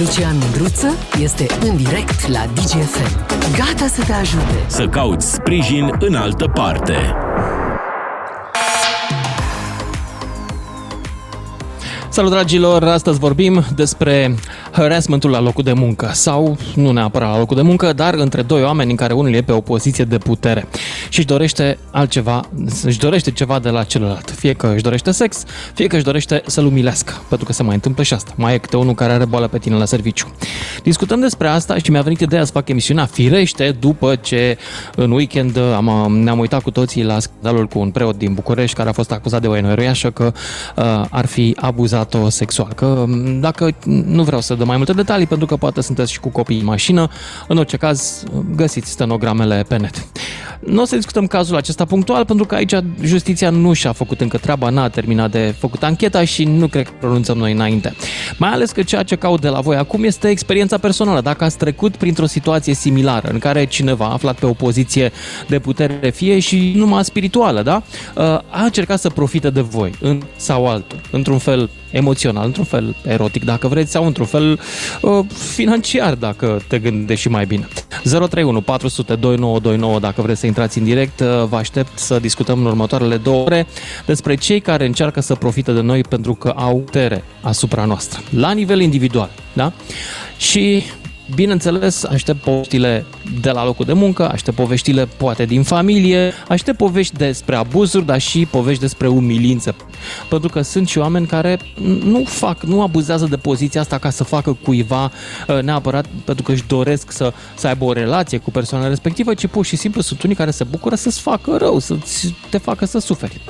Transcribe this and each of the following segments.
Lucian Mândruță este în direct la DGFM. Gata să te ajute. Să cauți sprijin în altă parte. Salut dragilor, astăzi vorbim despre harassmentul la locul de muncă sau nu neapărat la locul de muncă, dar între doi oameni în care unul e pe o poziție de putere și își dorește altceva, își dorește ceva de la celălalt. Fie că își dorește sex, fie că își dorește să-l umilească, pentru că se mai întâmplă și asta. Mai e câte unul care are boală pe tine la serviciu. Discutăm despre asta și mi-a venit ideea să fac emisiunea firește după ce în weekend am, ne-am uitat cu toții la scandalul cu un preot din București care a fost acuzat de o enoiroiașă că uh, ar fi abuzat-o sexual. Că dacă nu vreau să dăm mai multe detalii pentru că poate sunteți și cu copii în mașină, în orice caz găsiți stenogramele pe net. Nu o să discutăm cazul acesta punctual pentru că aici justiția nu și-a făcut încă treaba, n-a terminat de făcut ancheta și nu cred că pronunțăm noi înainte. Mai ales că ceea ce caut de la voi acum este experiența personală. Dacă ați trecut printr-o situație similară în care cineva a aflat pe o poziție de putere, fie și numai spirituală, da? A încercat să profite de voi în sau altul, într-un fel emoțional, într-un fel erotic, dacă vreți, sau într-un fel uh, financiar, dacă te gândești și mai bine. 031 400 2929, dacă vreți să intrați în direct, uh, vă aștept să discutăm în următoarele două ore despre cei care încearcă să profite de noi pentru că au putere asupra noastră, la nivel individual, da? Și Bineînțeles, aștept poveștile de la locul de muncă, aștept poveștile poate din familie, aștept povești despre abuzuri, dar și povești despre umilință. Pentru că sunt și oameni care nu fac, nu abuzează de poziția asta ca să facă cuiva uh, neapărat pentru că își doresc să, să aibă o relație cu persoana respectivă, ci pur și simplu sunt unii care se bucură să-ți facă rău, să te facă să suferi.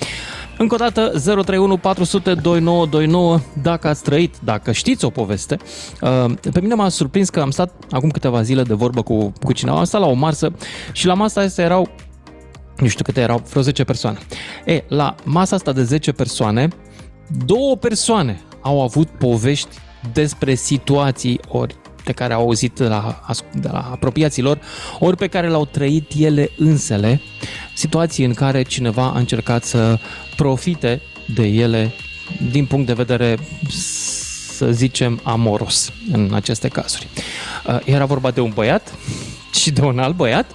Încă o dată, 031 400 2929, dacă ați trăit, dacă știți o poveste. Uh, pe mine m-a surprins că am stat acum câteva zile de vorbă cu, cu cineva, am stat la o masă și la masa asta erau nu știu câte erau, vreo 10 persoane. E, la masa asta de 10 persoane, două persoane au avut povești despre situații ori pe care au auzit de la, de la apropiații lor, ori pe care le-au trăit ele însele, situații în care cineva a încercat să profite de ele din punct de vedere, să zicem, amoros în aceste cazuri. Uh, era vorba de un băiat și de un alt băiat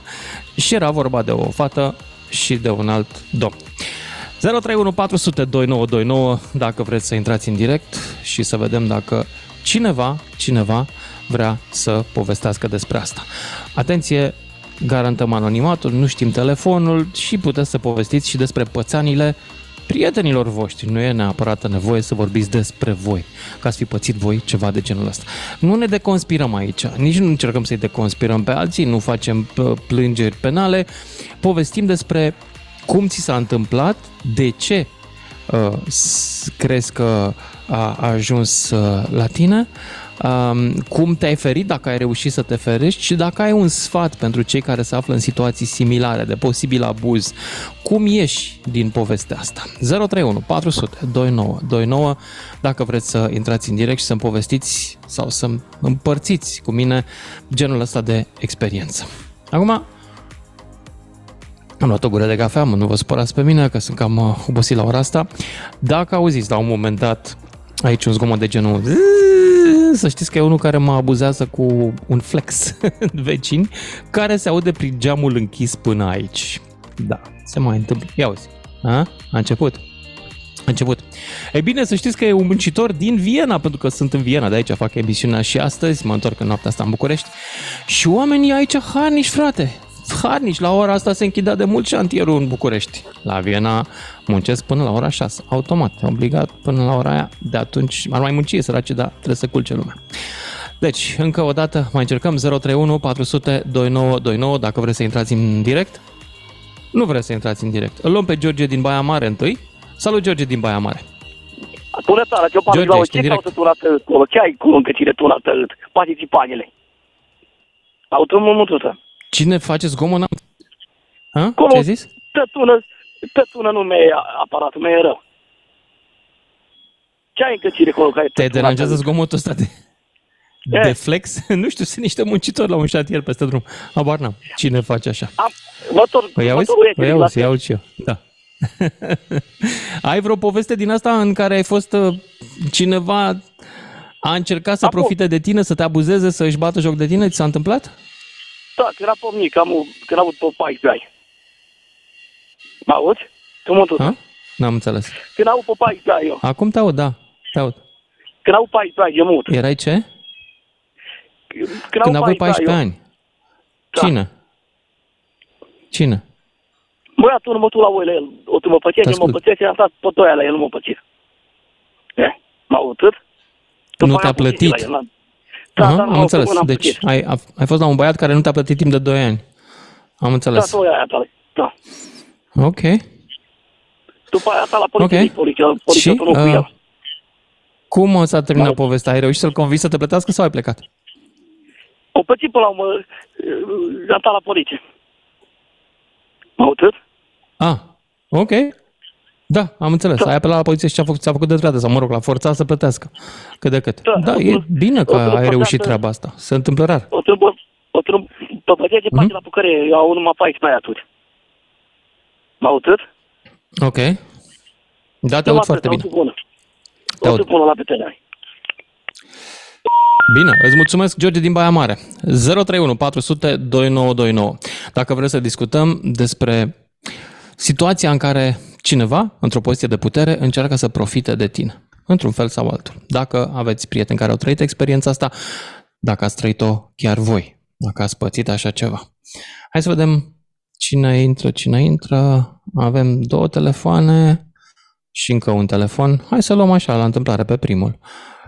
și era vorba de o fată și de un alt domn. 031 400 2929 dacă vreți să intrați în direct și să vedem dacă cineva, cineva vrea să povestească despre asta. Atenție, garantăm anonimatul, nu știm telefonul și puteți să povestiți și despre pățanile prietenilor voștri. Nu e neapărat nevoie să vorbiți despre voi, ca să fi pățit voi ceva de genul ăsta. Nu ne deconspirăm aici, nici nu încercăm să-i deconspirăm pe alții, nu facem plângeri penale, povestim despre cum ți s-a întâmplat, de ce uh, crezi că a ajuns uh, la tine, um, cum te-ai ferit, dacă ai reușit să te ferești și dacă ai un sfat pentru cei care se află în situații similare de posibil abuz, cum ieși din povestea asta? 031 400 2929 dacă vreți să intrați în direct și să-mi povestiți sau să împărțiți cu mine genul ăsta de experiență. Acum, am luat o gură de cafea, mă, nu vă supărați pe mine că sunt cam uh, obosit la ora asta. Dacă auziți la un moment dat aici un zgomot de genul să știți că e unul care mă abuzează cu un flex vecin care se aude prin geamul închis până aici. Da, se mai întâmplă. Ia uzi. A? A început. A început. E bine să știți că e un muncitor din Viena, pentru că sunt în Viena, de aici fac emisiunea și astăzi, mă întorc în noaptea asta în București. Și oamenii aici harnici, frate harnici. La ora asta se închidea de mult șantierul în București. La Viena muncesc până la ora 6, automat, obligat până la ora aia. De atunci ar mai munci săraci, dar trebuie să culce lumea. Deci, încă o dată, mai încercăm 031 400 2929 dacă vreți să intrați în direct. Nu vreți să intrați în direct. Îl luăm pe George din Baia Mare întâi. Salut, George din Baia Mare. Bună seara, ce George, la ce caută tu la acolo? Ce ai cu încă cine tu la participanele? Automomutută. Cine face zgomot? Ha? Acolo, Ce ai zis? Tătună, tătună nu mi-e aparatul, mi-e rău. Ce ai încățire acolo? Care Te deranjează zgomotul ăsta de, e. de flex? nu știu, sunt niște muncitori la un șantier peste drum. Abar n-am. Cine face așa? Am, vător, păi auzi? Păi auzi, iau și eu. Da. ai vreo poveste din asta în care ai fost uh, cineva A încercat să Acum. profite de tine, să te abuzeze, să își bată joc de tine? Ți s-a întâmplat? Da, când era pe mic, am, când am avut pe 14 ani. Mă auzi? Tu mă tot. Ha? N-am înțeles. Când am avut pe 14 ani eu. Acum te aud, da. Te aud. Când am avut 14 ani, e mult. Erai ce? Când, Când aveai 14 eu- ani. Da. Cine? Cine? Băiatul nu mă tu la voi la el. O tu mă pățea, Te el mă ascult. pățea și am stat pe doi ani la el, nu mă pățea. E, m-a autât? Nu te-a plătit? Da, Aha, da, am înțeles. Deci ai, a- ai fost la un băiat care nu te-a plătit timp de 2 ani. Am Da, înțeles. doi ani tale. Da. Ok. După aia ta la poliție, Ok. poliția, poliția Și, tu nu cu uh, el. Cum s-a terminat Da. povestea? Ai reușit să-l convingi să te plătească sau ai plecat? O pățit până la urmă, am stat la poliție. M-a autât? Ah, ok. Da, am înțeles. Da. Ai apelat la poliție și ți-a făcut, ți-a făcut de dreptate sau, mă rog, la forța să plătească. Cât de cât. Da. Da, e bine că O să ai reușit plătească- treaba asta. Se întâmplă rar. O trebuie, o trebuie, pe păția de pagina pe care eu au numai 14 ani atunci. M-a autât? Ok. Da, te aud foarte bine. Te bună. Te O aud. să bună la veterani. Bine, îți mulțumesc, George din Baia Mare. 031 400 2929. Dacă vreți să discutăm despre situația în care cineva, într-o poziție de putere, încearcă să profite de tine, într-un fel sau altul. Dacă aveți prieteni care au trăit experiența asta, dacă ați trăit-o chiar voi, dacă ați pățit așa ceva. Hai să vedem cine intră, cine intră. Avem două telefoane și încă un telefon. Hai să luăm așa, la întâmplare, pe primul.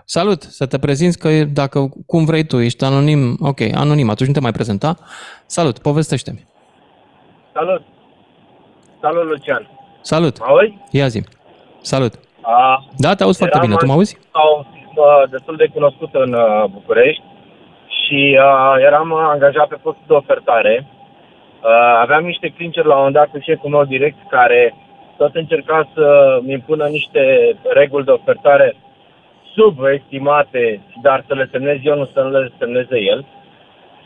Salut, să te prezinți că e- dacă cum vrei tu, ești anonim, ok, anonim, atunci nu te mai prezenta. Salut, povestește-mi. Salut! Salut, Lucian! Salut, Mă auzi? ia zi. Salut. A, Da, te auzi foarte Eram bine, tu mă an- auzi? Au uh, destul de cunoscut în uh, București și uh, eram uh, angajat pe postul de ofertare. Uh, aveam niște clinceri la un moment dat cu șeful meu direct care tot încerca să mi impună niște reguli de ofertare subestimate, dar să le semnez eu, nu să le semneze el.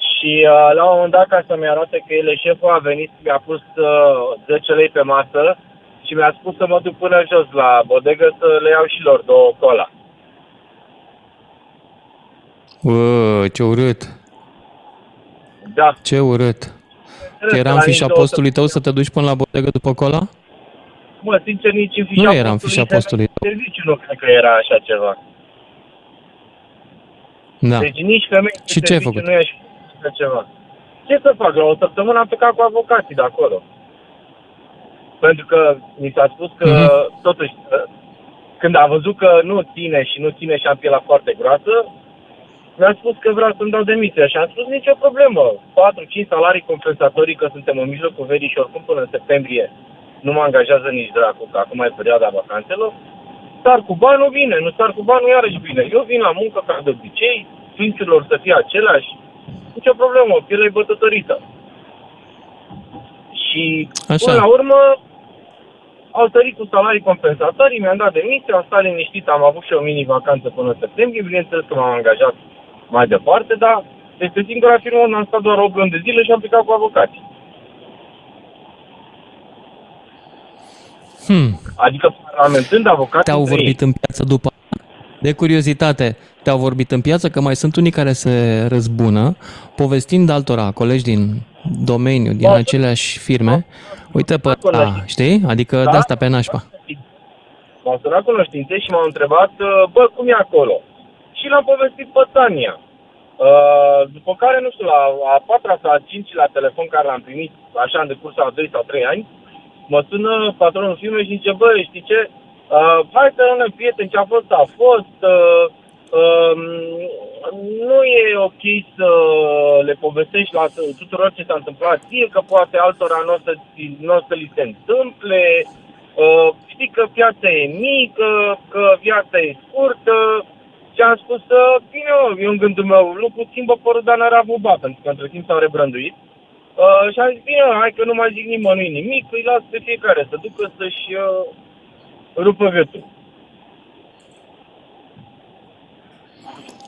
Și uh, la un moment dat, ca să-mi arate că el e șeful, a venit, mi-a pus uh, 10 lei pe masă și mi-a spus să mă duc până jos la bodegă să le iau și lor două cola. Bă, ce urât, Da. ce urât. Că era în La fișa nici două postului tău să te duci până la bodegă după cola? Mă, sincer, nici în fișa Nu era în fișa de postului. Serviciu nu cred că era așa ceva. Da. Deci nici femei de Și ce ai serviciu făcut? nu e așa ceva. Ce să fac? La o săptămână am plecat cu avocații de acolo. Pentru că mi s-a spus că, Mhm. totuși, când a văzut că nu ține și nu ține și am pielea foarte groasă, mi-a spus că vreau să-mi dau demisia și am spus nicio problemă. 4-5 salarii compensatorii că suntem în mijlocul verii și oricum până în septembrie nu mă angajează nici dracu, că acum e perioada vacanțelor. Star cu banul bine, nu star cu banul iarăși bine. Eu vin la muncă ca de obicei, funcțiilor să fie aceleași, nicio problemă, pielea e bătătorită. Și Așa. până la urmă au sărit cu salarii compensatorii, mi-am dat demisia, am stat liniștit, am avut și o mini-vacanță până în septembrie, bineînțeles că m-am angajat mai departe, dar este singura firmă unde am stat doar 8 luni de zile și am plecat cu avocații. Hmm. Adică parlamentând avocații Te-au între ei. vorbit în piață după de curiozitate, te-au vorbit în piață că mai sunt unii care se răzbună, povestind altora, colegi din domeniu, din Da. aceleași firme, uite pe Acolo. ăsta, știi? Adică Da. de asta pe nașpa. M-au sunat cunoștințe și m-au întrebat, uh, bă, cum e acolo? Și l-am povestit pe Tania. Uh, după care, nu știu, la a patra sau a cincilea telefon care l-am primit, așa în decursul a 2 sau 3 ani, mă sună patronul firmei și zice, bă, știi ce, uh, hai să rămânem prieteni, ce a fost, a fost, uh, uh, nu e ok să le povestești la tuturor ce s-a întâmplat ție, că poate altora nu o să, ți- n-o să li se întâmple, uh, știi că piața e mică, că viața e scurtă, și am spus, uh, bine, mă, eu în gândul meu, lucru schimbă părul, dar n-ar buba, pentru că între timp s-au rebrânduit. Uh, și am zis, bine, mă, hai că nu mai zic nimănui nimic, îi las pe fiecare să ducă să-și uh, rupă vietul.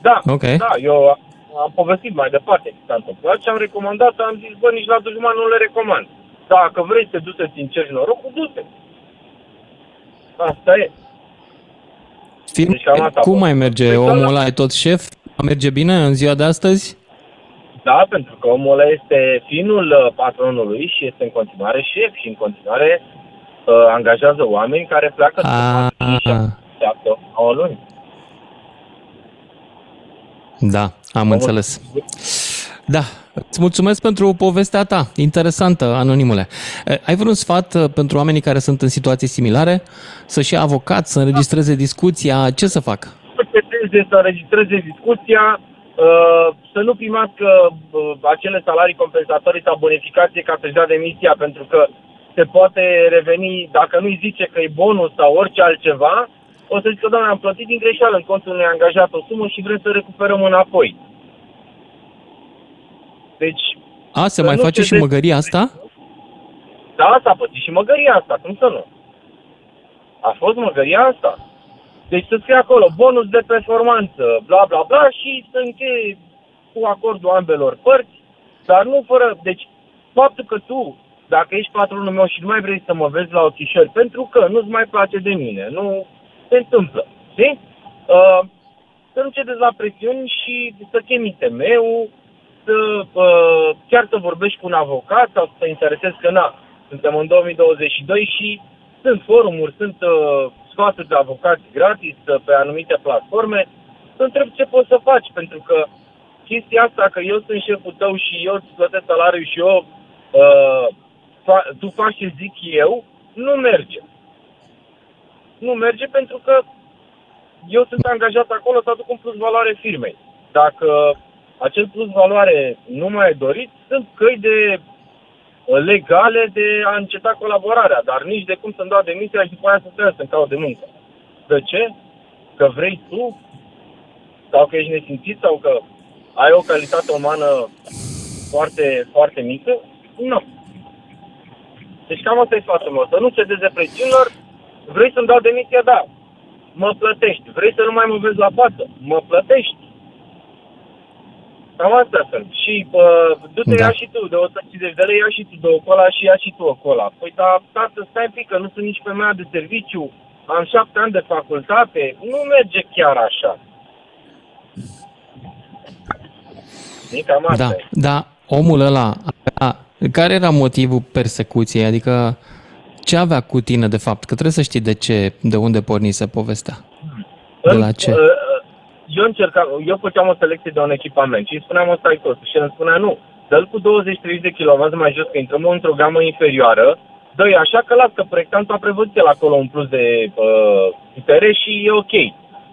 Da, Ok. da, eu am povestit mai departe ce s-a întâmplat și am recomandat, am zis, bă, nici la dușman nu le recomand. Dacă vrei să te duci să-ți încerci norocul, du-te. Asta e. Film, Deci cam asta a cum fost. mai merge? Deci Omul ăla- ăla e tot șef? Merge bine în ziua de astăzi? Da, pentru că omul ăla este finul uh, patronului și este în continuare șef și în continuare uh, angajează oameni care pleacă A, să 7 9 luni. Da, am înțeles. Da, îți mulțumesc pentru povestea ta, interesantă, anonimule. Eh, Ai vreun sfat eh, pentru oamenii care sunt în situații similare? Să-și ia avocat, să înregistreze discuția, ce să facă? să seteze, să înregistreze discuția, uh, să nu primească uh, acele salarii compensatorii sau bonificație ca să-și dea demisia, pentru că se poate reveni, dacă nu-i zice că e bonus sau orice altceva, o să zică, doamne, am plătit din greșeală în contul unui angajat o sumă și vrem să recuperăm înapoi. Deci, A, se Să mai nu face se și de- măgăria asta? da, s-a pățit și măgăria asta, cum să nu? A fost măgăria asta. Deci să scrie acolo bonus de performanță, bla bla bla și să încheie cu acordul ambelor părți, dar nu fără... Deci faptul că tu, dacă ești patronul meu și nu mai vrei să mă vezi la ochișori pentru că nu-ți mai place de mine, nu se întâmplă, știi? Uh, să nu cedezi la presiuni și să chemi ITM-ul, să, uh, chiar să vorbești cu un avocat sau să te interesezi că na, suntem în 2022 și sunt forumuri, sunt uh, sfaturi de avocați gratis uh, pe anumite platforme, să întreb ce poți să faci, pentru că chestia asta că eu sunt șeful tău și eu îți plătesc salariul și eu uh, fa- tu faci ce zic eu, nu merge. Nu merge pentru că eu sunt angajat acolo să aduc un plus valoare firmei. Dacă acel plus valoare nu mai e dorit, sunt căi de uh, legale de a înceta colaborarea, dar nici de cum să-mi dau demisia și după aia să trebuie să-mi caut de muncă. De ce? Că vrei tu? Sau că ești nesimțit? Sau că ai o calitate umană foarte, foarte mică? Nu. Deci cam asta e sfatul meu. Să nu cedeze presiunilor. Vrei să-mi dau demisia? Da. Mă plătești. Vrei să nu mai mă vezi la față? Mă plătești. Cam astea sunt. Și uh, du-te Da. ia și tu de 150 de lei, ia și tu de o cola și ia și tu o cola. Păi da, tată, stai un pic, că nu sunt nici pe mea de serviciu, am șapte ani de facultate, nu merge chiar așa. E cam asta Da, e. da, omul ăla, a, care era motivul persecuției? Adică ce avea cu tine de fapt? Că trebuie să știi de ce, de unde pornise povestea. De la ce? Uh, Eu încercam, eu făceam o selecție de un echipament și îi spuneam ăsta e tot. Și el îmi spunea nu, dă-l cu 20-30 de kW mai jos, că intrăm într-o gamă inferioară, dă așa că las, că proiectantul a prevăzut el acolo un plus de uh, putere și e ok.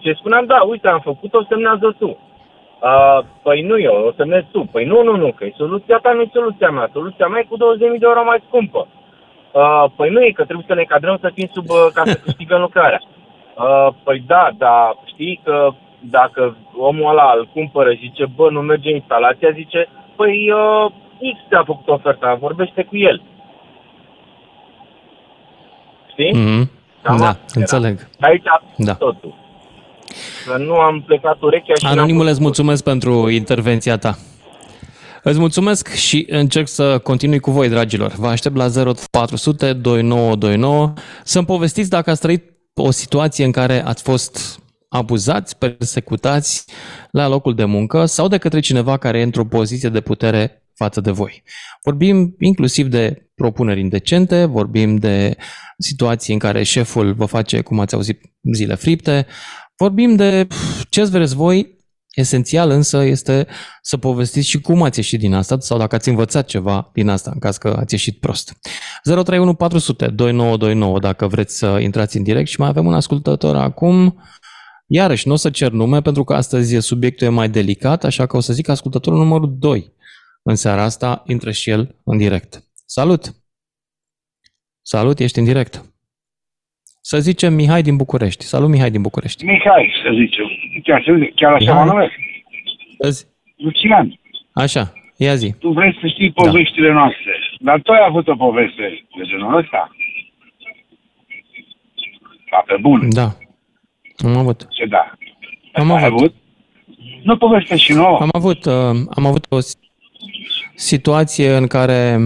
Și îi spuneam, da, uite, am făcut-o, semnează tu. Uh, păi nu eu, o semnezi tu. Păi nu, nu, nu, că e soluția ta, nu e soluția mea. Soluția mea e cu 20.000 de euro mai scumpă. Uh, păi nu e, că trebuie să ne cadrăm să fim sub uh, ca să câștigăm lucrarea. Uh, păi da, dar știi că dacă omul ăla îl cumpără și zice, bă, nu merge instalația, zice, păi uh, X ți-a făcut oferta, vorbește cu el. Știi? Mhm. Cam Da, asta era. înțeleg. Aici a fost Da. totul. Că nu am plecat urechea și... n-am Anonimule, îți putut. mulțumesc pentru intervenția ta. Îți mulțumesc și încerc să continui cu voi, dragilor. Vă aștept la 0400 2929 să-mi povestiți dacă ați trăit o situație în care ați fost abuzați, persecutați la locul de muncă sau de către cineva care e într-o poziție de putere față de voi. Vorbim inclusiv de propuneri indecente, vorbim de situații în care șeful vă face, cum ați auzit, zile fripte, vorbim de pf, ce vreți voi, esențial însă este să povestiți și cum ați ieșit din asta sau dacă ați învățat ceva din asta în caz că ați ieșit prost. 031 400 2929 dacă vreți să intrați în direct și mai avem un ascultător acum. Iarăși, nu o să cer nume pentru că astăzi subiectul e mai delicat, așa că o să zic ascultătorul numărul 2. În seara asta intră și el în direct. Salut! Salut, ești în direct. Să zicem Mihai din București. Salut Mihai din București. Mihai, să zicem. Chiar, să- chiar așa Mihai. mă numesc. Azi. Lucian, Așa, ia zi. tu vrei să știi Da. poveștile noastre. Dar tu ai avut o poveste de genul ăsta? Da, pe bun. Da. Am avut. Ce da? Am Ai avut. avut? Nu poveste și nouă. Am avut, uh, am avut o s- situație în care,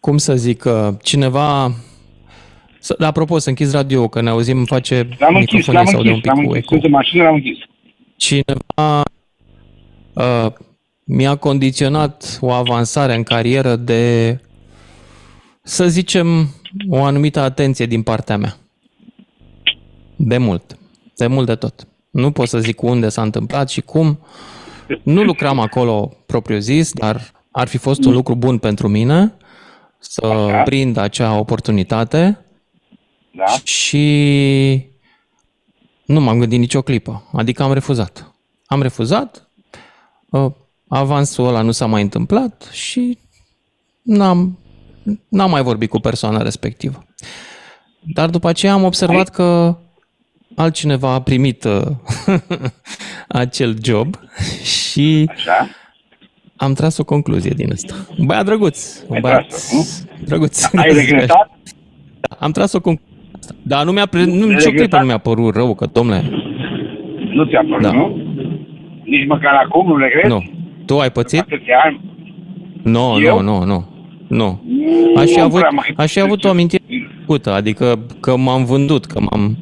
cum să zic, uh, cineva Să, apropo, să închizi radio, că ne auzim, face L-am închis, microfonul l-am sau de un închis, pic l-am cu închis. eco. Sunt în mașină, l-am închis. Cineva uh, mi-a condiționat o avansare în carieră de, să zicem, o anumită atenție din partea mea. De mult. De mult de tot. Nu pot să zic unde s-a întâmplat și cum. Nu lucram acolo propriu zis, dar ar fi fost un lucru bun pentru mine să Așa. prind acea oportunitate Da? și nu m-am gândit nicio clipă. Adică am refuzat. Am refuzat, uh, avansul ăla nu s-a mai întâmplat și n-am, n-am mai vorbit cu persoana respectivă. Dar după aceea am observat că altcineva a primit uh, acel job și Așa? am tras o concluzie din asta. Un băiat drăguț. Un Ai băiat tras-o, nu? drăguț. Ai regretat? Am tras o concluzie. Dar nu mi-a pre... nu, nicio Regretat? clipă nu mi-a părut rău, că, domnule, Nu ți-a părut, Da. nu? Nici măcar acum nu regret? nu. Tu ai pățit? Atâția ani. Nu, Eu? nu, nu, nu. Nu. Nu Aș fi avut, prea mai- aș fi avut o amintire făcută, adică că m-am vândut, că m-am...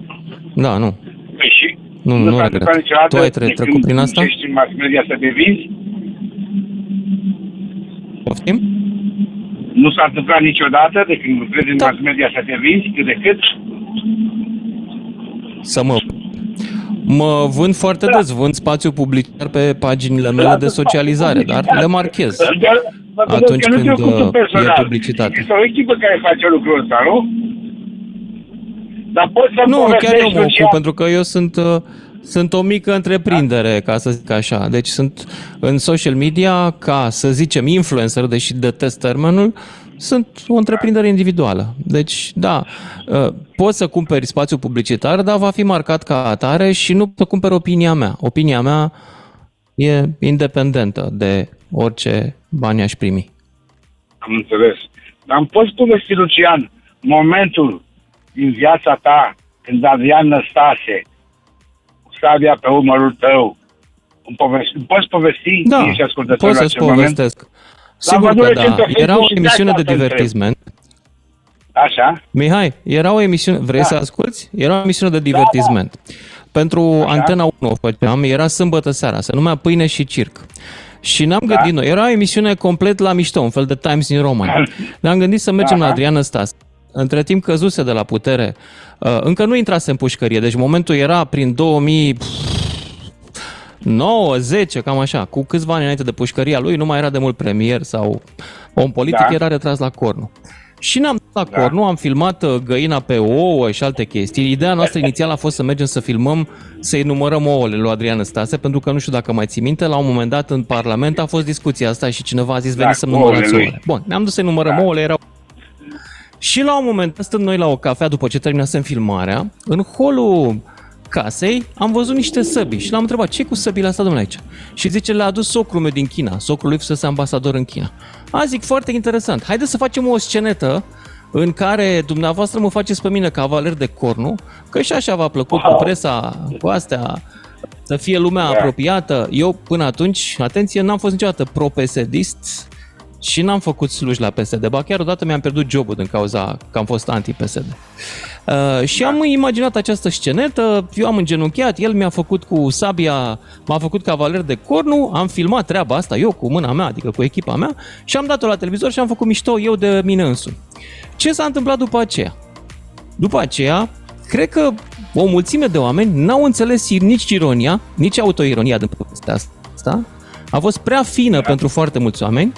Da, nu. Păi și Nu, nu nu s-a regret. întâmplat niciodată Tu ai de tre- trecut când prin asta? Ești în mass media să te vinzi? Poftim? Nu s-a întâmplat niciodată de când lucrezi în Da. mass media să te vinzi cât de cât? Să mă... Mă vând foarte Da. des, vând spațiu publicitar pe paginile mele de socializare, dar le marchez. Dar- mă gândesc Atunci că nu când, te ocupi tu uh, personal. e publicitate. Este o echipă care face lucrul ăsta, nu? Dar poți să Nu, chiar eu mă Lucian, ocup, pentru că eu sunt, uh, sunt o mică întreprindere, ca să zic așa. Deci sunt în social media, ca să zicem influencer, deși detest termenul, sunt o întreprindere individuală. Deci, da, uh, poți să cumperi spațiu publicitar, dar va fi marcat ca atare și nu să cumperi opinia mea. Opinia mea e independentă de orice bani aș primi. Am înțeles. Dar îmi poți povesti, Lucian, momentul din viața ta când Adrian Năstase cu sabia pe umărul tău, îmi povesti, îmi poți povesti? Da, Ești ascultător pot la să-ți acel moment? povestesc. Sigur văzut că recent da. pe Facebook Era o și de emisiune de asta te întreb. divertisment. Așa? Mihai, era o emisiune, vrei Da. să asculti? Era o emisiune de divertisment. Pentru Așa. Antena 1 o făceam, era sâmbătă seara, se numea Pâine și Circ. Și ne-am Da. gândit noi, era o emisiune complet la mișto, un fel de Times New Roman. Ne-am gândit să mergem la Aha. Adrian Stas. Între timp căzuse de la putere, Uh, încă nu intrase în pușcărie, deci momentul era prin 2000... 9, 10, cam așa, cu câțiva ani înainte de pușcăria lui, nu mai era de mult premier sau om politic, Da. era retras la cornu. Și ne-am dat la Da. cornu, am filmat uh, găina pe ouă și alte chestii. Ideea noastră inițială a fost să mergem să filmăm, să-i numărăm ouăle lui Adrian Stase, pentru că nu știu dacă mai ții minte, la un moment dat în Parlament a fost discuția asta și cineva a zis, Da, veniți să-mi cu ouăle numărați lui. ouăle. Bun, ne-am dus să-i numărăm Da. ouăle, erau și la un moment dat, stând noi la o cafea după ce terminasem filmarea, în holul casei am văzut niște săbi și l-am întrebat ce cu săbile astea, domnule, aici? Și zice, le-a adus socrul meu din China. Socrul lui fusese ambasador în China. A, zic, foarte interesant. Haideți să facem o scenetă în care dumneavoastră mă faceți pe mine cavaler de cornu, că și așa v-a plăcut cu presa, cu astea, să fie lumea apropiată. Eu până atunci, atenție, n-am fost niciodată pro-PSD-ist și n-am făcut sluși la PSD. Ba chiar odată mi-am pierdut jobul din cauza că am fost anti-PSD. Uh, și am imaginat această scenetă, eu am îngenunchiat, el mi-a făcut cu sabia, m-a făcut cavaler de cornu, am filmat treaba asta eu cu mâna mea, adică cu echipa mea și am dat-o la televizor și am făcut mișto eu de mine însumi. Ce s-a întâmplat după aceea? După aceea, cred că o mulțime de oameni n-au înțeles nici ironia, nici autoironia din povestea asta. A fost prea fină pentru foarte mulți oameni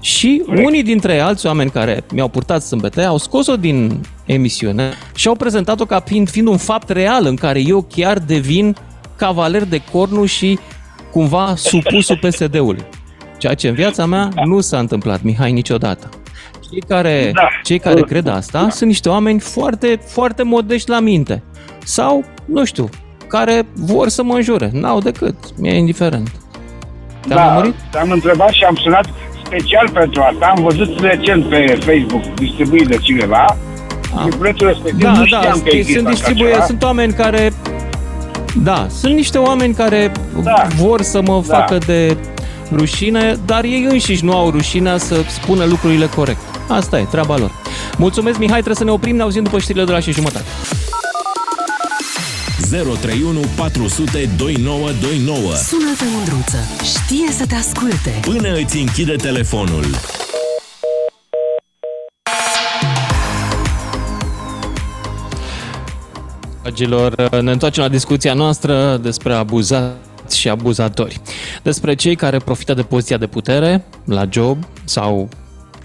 și unii dintre alți oameni care mi-au purtat sâmbete au scos-o din emisiune și au prezentat-o ca fiind, fiind un fapt real în care eu chiar devin cavaler de cornu și cumva supusul PSD-ului. Ceea ce în viața mea nu s-a întâmplat, Mihai, niciodată. Cei care, Da. cei care cred asta sunt niște oameni foarte, foarte modești la minte. Sau, nu știu, care vor să mă înjure. N-au decât. Mi-e indiferent. Te-am da, lămurit? te-am întrebat și am sunat special pentru asta. Am văzut recent pe Facebook distribuit de cineva. Am. Și prețul respectiv Da, nu da, știam că există sunt așa distribuie, ceva. sunt oameni care da, sunt niște oameni care Da. vor să mă Da. facă de rușine, dar ei înșiși nu au rușinea să spună lucrurile corect. Asta e treaba lor. Mulțumesc, Mihai, trebuie să ne oprim, ne auzim după știrile de la și jumătate. 031 400 2929 Sună-te, Mândruță. Știe să te asculte. Până îți închide telefonul. Dragilor, ne întoarcem la discuția noastră despre abuzați și abuzatori. Despre cei care profită de poziția de putere la job sau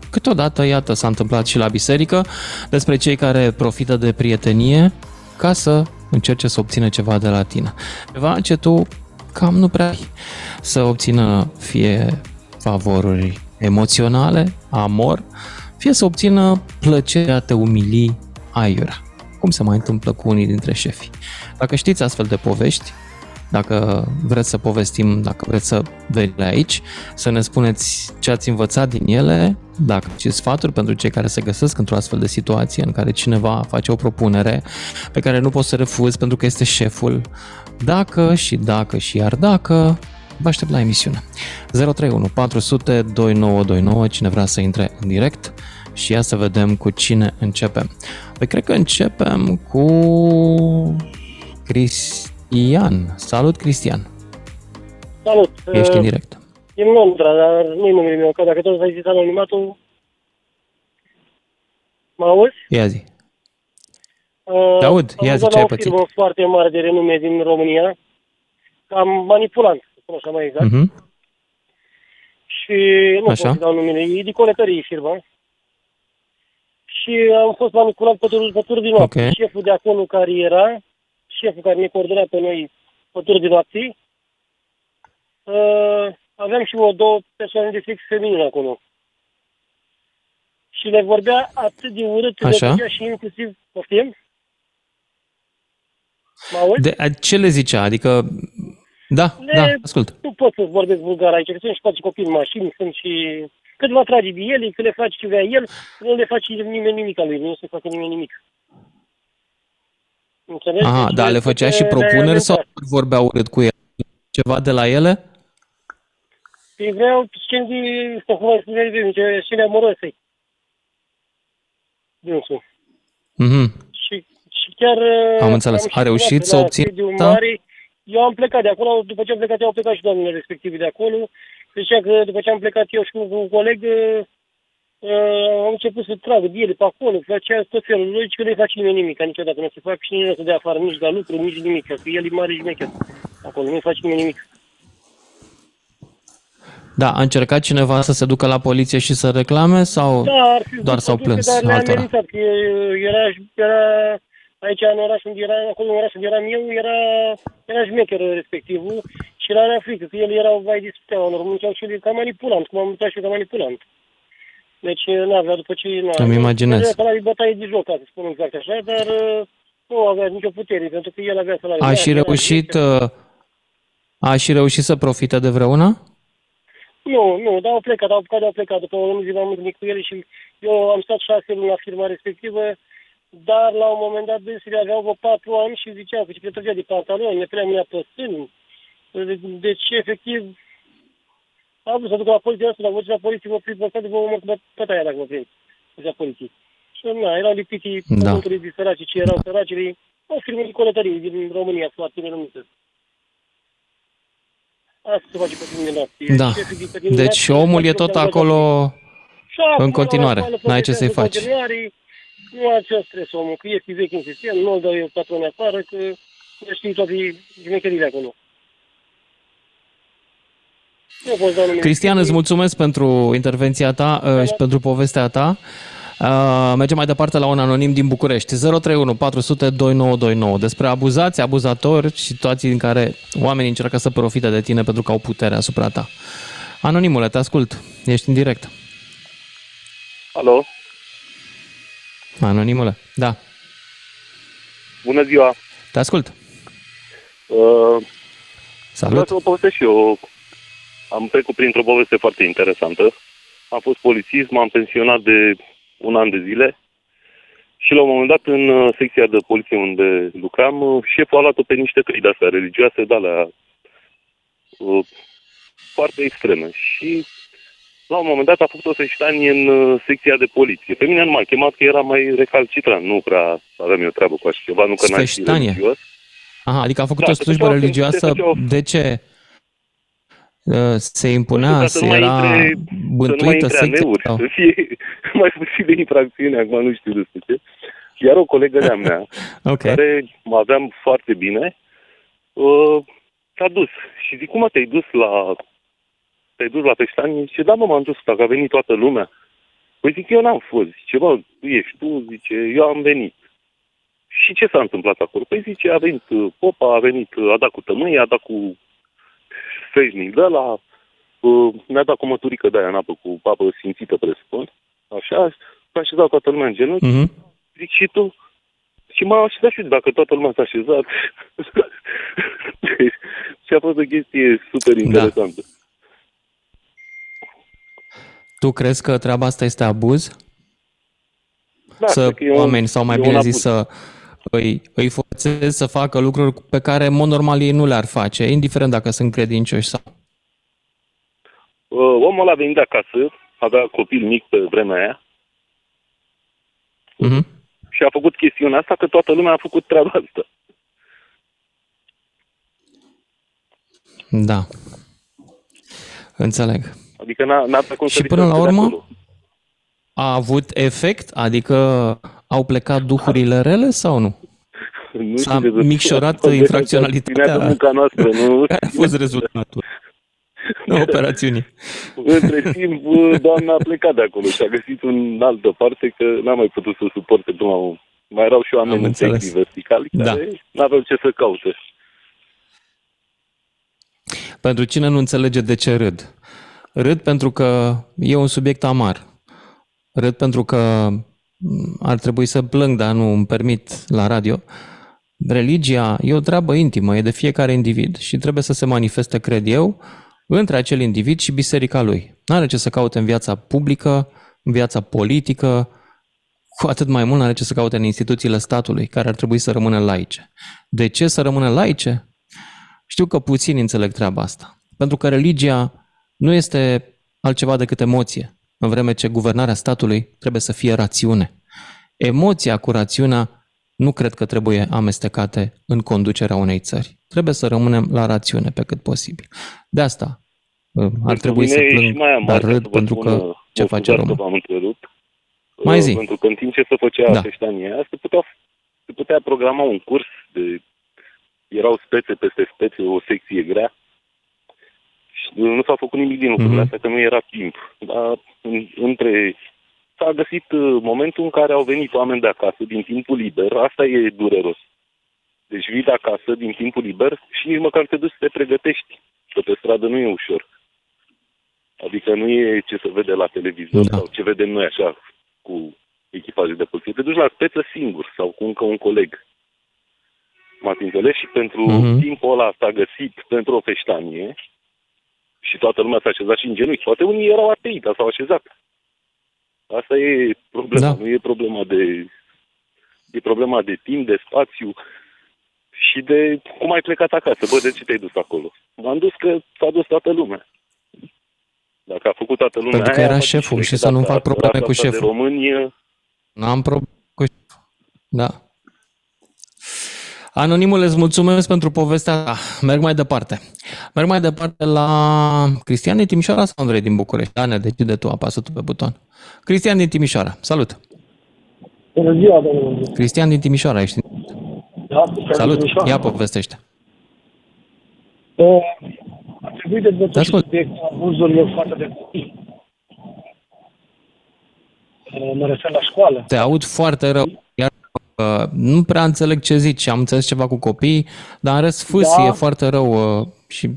câteodată, iată, s-a întâmplat și la biserică, despre cei care profită de prietenie ca să încerce să obțină ceva de la tine. Ceva ce tu cam nu prea ai. Să obțină fie favoruri emoționale, amor, fie să obțină plăcerea te umili aiurea cum se mai întâmplă cu unii dintre șefii. Dacă știți astfel de povești, dacă vreți să povestim, dacă vreți să veniți aici, să ne spuneți ce ați învățat din ele, dacă și sfaturi pentru cei care se găsesc într-o astfel de situație în care cineva face o propunere pe care nu poți să refuzi pentru că este șeful, dacă și dacă și iar dacă, vă aștept la emisiune. 031 400 2929, cine vrea să intre în direct și ia să vedem cu cine începem. Păi cred că începem cu Cristian. Salut, Cristian! Salut! Ești în direct. E în Londra, dar nu-i numele meu, că dacă tot ai zis anonimatul... Mă auzi? Ia zi. Uh, Te aud, ia zi ce ai o pățit. firmă foarte mare de renume din România, cam manipulant, să spun așa mai exact. Mhm. Și nu Așa. pot să dau numele, e de coletărie firma. Și am fost manipulat pe turul, pe turul din noapte. Ok. Șeful de acolo care era, șeful care ne coordona pe noi pe turul din noapte, uh, aveam și o două persoane de sex feminin acolo. Și le vorbea atât de urât, le Așa. vorbea și inclusiv, poftim? Mă auzi? De, a- ce le zicea? Adică, da, Le- da, ascult. Nu pot să vorbesc vulgar aici, că sunt și poate copii în mașini, sunt și... Cât va trage de el, că le faci ce vrea el, nu le face nimeni nimic al lui, nu se face nimeni nimic. Înțelegi? Aha, Deci, da, le făcea și le- le- propuneri le- sau vorbea urât cu el? Ceva de la ele? Îi vreau scene de, să cum ai spune de ce scene amoroase. Dânsul. Mhm. Și, și chiar... Am înțeles. și A reușit sunat să la obțină sediul asta? Mare. Eu am plecat de acolo, după ce am plecat eu, au plecat și doamnele respective de acolo. Zicea că după ce am plecat eu și cu cu un coleg, uh, uh, am început să tragă de ele pe acolo, făcea tot felul. Nu zice că nu-i face nimeni nimic, niciodată nu se fac și nimeni nu se dea afară nici la lucru, nici nimic, că el e mare șmecher. Acolo nu-i face nimeni nimic. Da, a încercat cineva să se ducă la poliție și să reclame sau Da, ar fi doar vrut s-au să ducă, plâns Dar le-a altora? amenințat, că era, era aici în oraș unde era, acolo în oraș unde eram eu, era, era șmecherul respectivul și era era frică, că el era vai de steaua, în România și el ca manipulant, cum am uitat și eu ca manipulant. Deci nu avea după ce... Nu, Îmi imaginez. Avea salarii bătaie de joc, ca să spun exact așa, dar uh, nu avea nicio putere, pentru că el avea salarii. A Da, și era reușit, șmecher. uh, a și reușit să profite de vreuna? Nu, nu, dar au plecat, au plecat, au plecat. După o lună zi m-am întâlnit cu el și eu am stat șase luni la firma respectivă, dar la un moment dat dânsele aveau vreo patru ani și ziceau că ce trăgea de pantaloni, le punea mâna pe sân. Deci, efectiv, am vrut să duc la poliție asta, la voce la poliție, mă prind pe de vă omor cu bătaia dacă mă prind. Zicea poliție. Și na, erau lipitii Da. pământului de săraci, ce erau săracii, o firmă de colătărie din România foarte renumită. Asta se face pe timp de noapte. Da. Șefii de pe timp de Deci noapte, omul e face tot lucruri acolo și acum, în continuare. la școală, N-ai ce să-i faci. profesează continuare, Nu are ce stres omul, că este vechi în sistem, nu-l dau eu patron afară, că nu știu toate jmecherile acolo. Nu pot da nume. Cristian, îți mulțumesc pentru intervenția ta uh, și pentru povestea ta. Uh, mergem mai departe la un anonim din București. 031 400 2929 despre abuzați, abuzatori, situații în care oamenii încearcă să profite de tine pentru că au putere asupra ta. Anonimule, te ascult. Ești în direct. Alo, Anonimule, da. bună ziua! Te ascult. Uh, vreau Salut. să vă povestesc și eu. Am trecut printr-o poveste foarte interesantă. Am fost polițist, m-am pensionat de un an de zile și la un moment dat în uh, secția de poliție unde lucram, uh, șeful a luat-o pe niște căi de-astea religioase, de alea uh, foarte extreme. Și la un moment dat a făcut o săștanie în uh, secția de poliție. Pe mine nu m-a chemat că era mai recalcitrant, nu prea aveam eu treabă cu așa ceva, nu că n-am fi Sfeștanie. religios. Aha, adică a făcut Da, o se slujbă făceau- religioasă. se făceau- De ce? Uh, Se Nu impunea, știu, ca se să nu mai era intre- Să nu mai bântuită intre secția? aneuri, sau- să fie mai puțin de infracțiune, acum nu știu despre ce. Iar o colegă de-a mea, Ok. care mă aveam foarte bine, uh, s-a dus. Și zic, cum mă, te-ai dus la te-ai dus la Peștani? Zice, da, mă, m-am dus, dacă a venit toată lumea. Păi zic, eu n-am fost. Zice, bă, tu ești tu? Zice, eu am venit. Și ce s-a întâmplat acolo? Păi zice, a venit uh, popa, a venit, uh, a dat cu tămâie, a dat cu feșnic de la, uh, ne-a dat cu măturică de aia în apă, cu apă simțită, presupun. Așa, s-a așezat toată lumea în genunchi. Mhm. Zic, și tu? Și m-am așezat și eu, dacă toată lumea s-a așezat. și a fost o chestie super interesantă. Tu crezi că treaba asta este abuz? Da, să cred că e un- oameni, sau mai e un bine abuz. zis, să îi, îi forțezi să facă lucruri pe care, în mod normal, ei nu le-ar face, indiferent dacă sunt credincioși sau... Uh, omul ăla a venit de acasă, avea copil mic pe vremea aia Mhm. și a făcut chestiunea asta că toată lumea a făcut treaba asta. Da. Înțeleg. Adică n-a, n-a cum să Și până la ridice de urmă, acolo. A avut efect? Adică au plecat duhurile rele sau nu? Nu S-a știu de- micșorat de- de- infracționalitatea ținează munca noastră, nu? Care a fost rezultatul operațiunii? Între timp, uh, doamna a plecat de acolo și a găsit un altă parte că n-a mai putut să suporte până la urmă. Mai erau și oameni Am în înțeles. secții verticali Da. care n-aveau ce să caute. Pentru cine nu înțelege de ce râd? Râd pentru că e un subiect amar. Râd pentru că m, ar trebui să plâng, dar nu îmi permit la radio. Religia e o treabă intimă, e de fiecare individ și trebuie să se manifeste, cred eu, între acel individ și biserica lui. Nu are ce să caute în viața publică, în viața politică, cu atât mai mult nu are ce să caute în instituțiile statului, care ar trebui să rămână laice. De ce să rămână laice? Știu că puțini înțeleg treaba asta. Pentru că religia nu este altceva decât emoție, în vreme ce guvernarea statului trebuie să fie rațiune. Emoția cu rațiunea nu cred că trebuie amestecate în conducerea unei țări. Trebuie să rămânem la rațiune pe cât posibil. De asta uh, ar Pentru trebui să mine e și plâng, mai amar, dar ca râd să vă pentru spun, că uh, ce mă face scuzați că român. v-am întrerupt. Mai Uh, zi. Pentru că în timp ce se făcea Da. da. feștania aia, se putea, se putea programa un curs de... Erau spețe peste spețe, o secție grea. Și nu s-a făcut nimic din lucrurile Mhm. astea, că nu era timp. Dar în, între... S-a găsit uh, momentul în care au venit oameni de acasă din timpul liber. Asta e dureros. Deci vii de acasă din timpul liber și nici măcar te duci să te pregătești. Că pe stradă nu e ușor. Adică nu e ce se vede la televizor Da. sau ce vedem noi așa cu echipaje de poliție. Te duci la speță singur sau cu încă un coleg. M-ați înțeles? Și pentru Mhm. timpul ăla s-a găsit pentru o feștanie și toată lumea s-a așezat și în genunchi. Poate unii erau atei, dar s-au așezat. Asta e problema. Da. Nu e problema de... E problema de timp, de spațiu și de cum ai plecat acasă. Bă, de ce te-ai dus acolo? M-am dus că s-a dus toată lumea. Dacă a făcut toată lumea Pentru că aia, era face șeful cine și că să nu dacă fac asta- probleme asta cu asta de șeful. români, e- N-am probleme cu... Da. Anonimul, îți mulțumesc pentru povestea ta. Merg mai departe. Merg mai departe la Cristian din Timișoara sau Andrei din București? Da, ne decide tu, apasă tu pe buton. Cristian din Timișoara, salut! Bună ziua, domnule. Cristian din Timișoara, ești. Da, Salut, ia povestește. Uh, Ar trebui Te dezbătut și ascult. subiectul abuzurilor față de copii. Uh, Mă refer la școală. Te aud foarte rău. Iar uh, nu prea înțeleg ce zici. Am înțeles ceva cu copii, dar în rest fâs Da. e foarte rău uh, și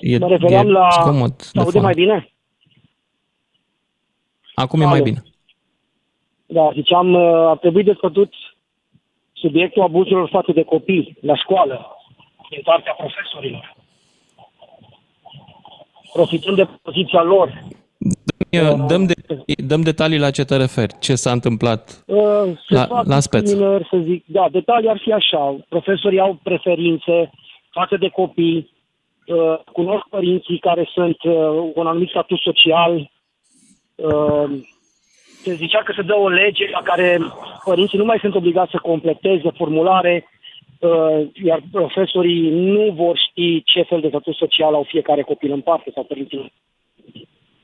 e, Mă refeream e la... zgomot Se de aude foame. mai bine? Acum e mai Alo. bine. Da, ziceam, uh, ar trebui dezbătut subiectul abuzurilor față de copii la școală, din partea profesorilor. Profitând de poziția lor. Dă- Dăm, de, dăm detalii la ce te referi. Ce s-a întâmplat? Uh, se La- fac la speță. discriminări, să zic. Da, detalii ar fi așa. Profesorii au preferințe față de copii, uh, cunosc părinții care sunt uh, cu un anumit statut social, uh, se zicea că se dă o lege la care părinții nu mai sunt obligați să completeze formulare, uh, iar profesorii nu vor ști ce fel de statut social au fiecare copil în parte sau părinții.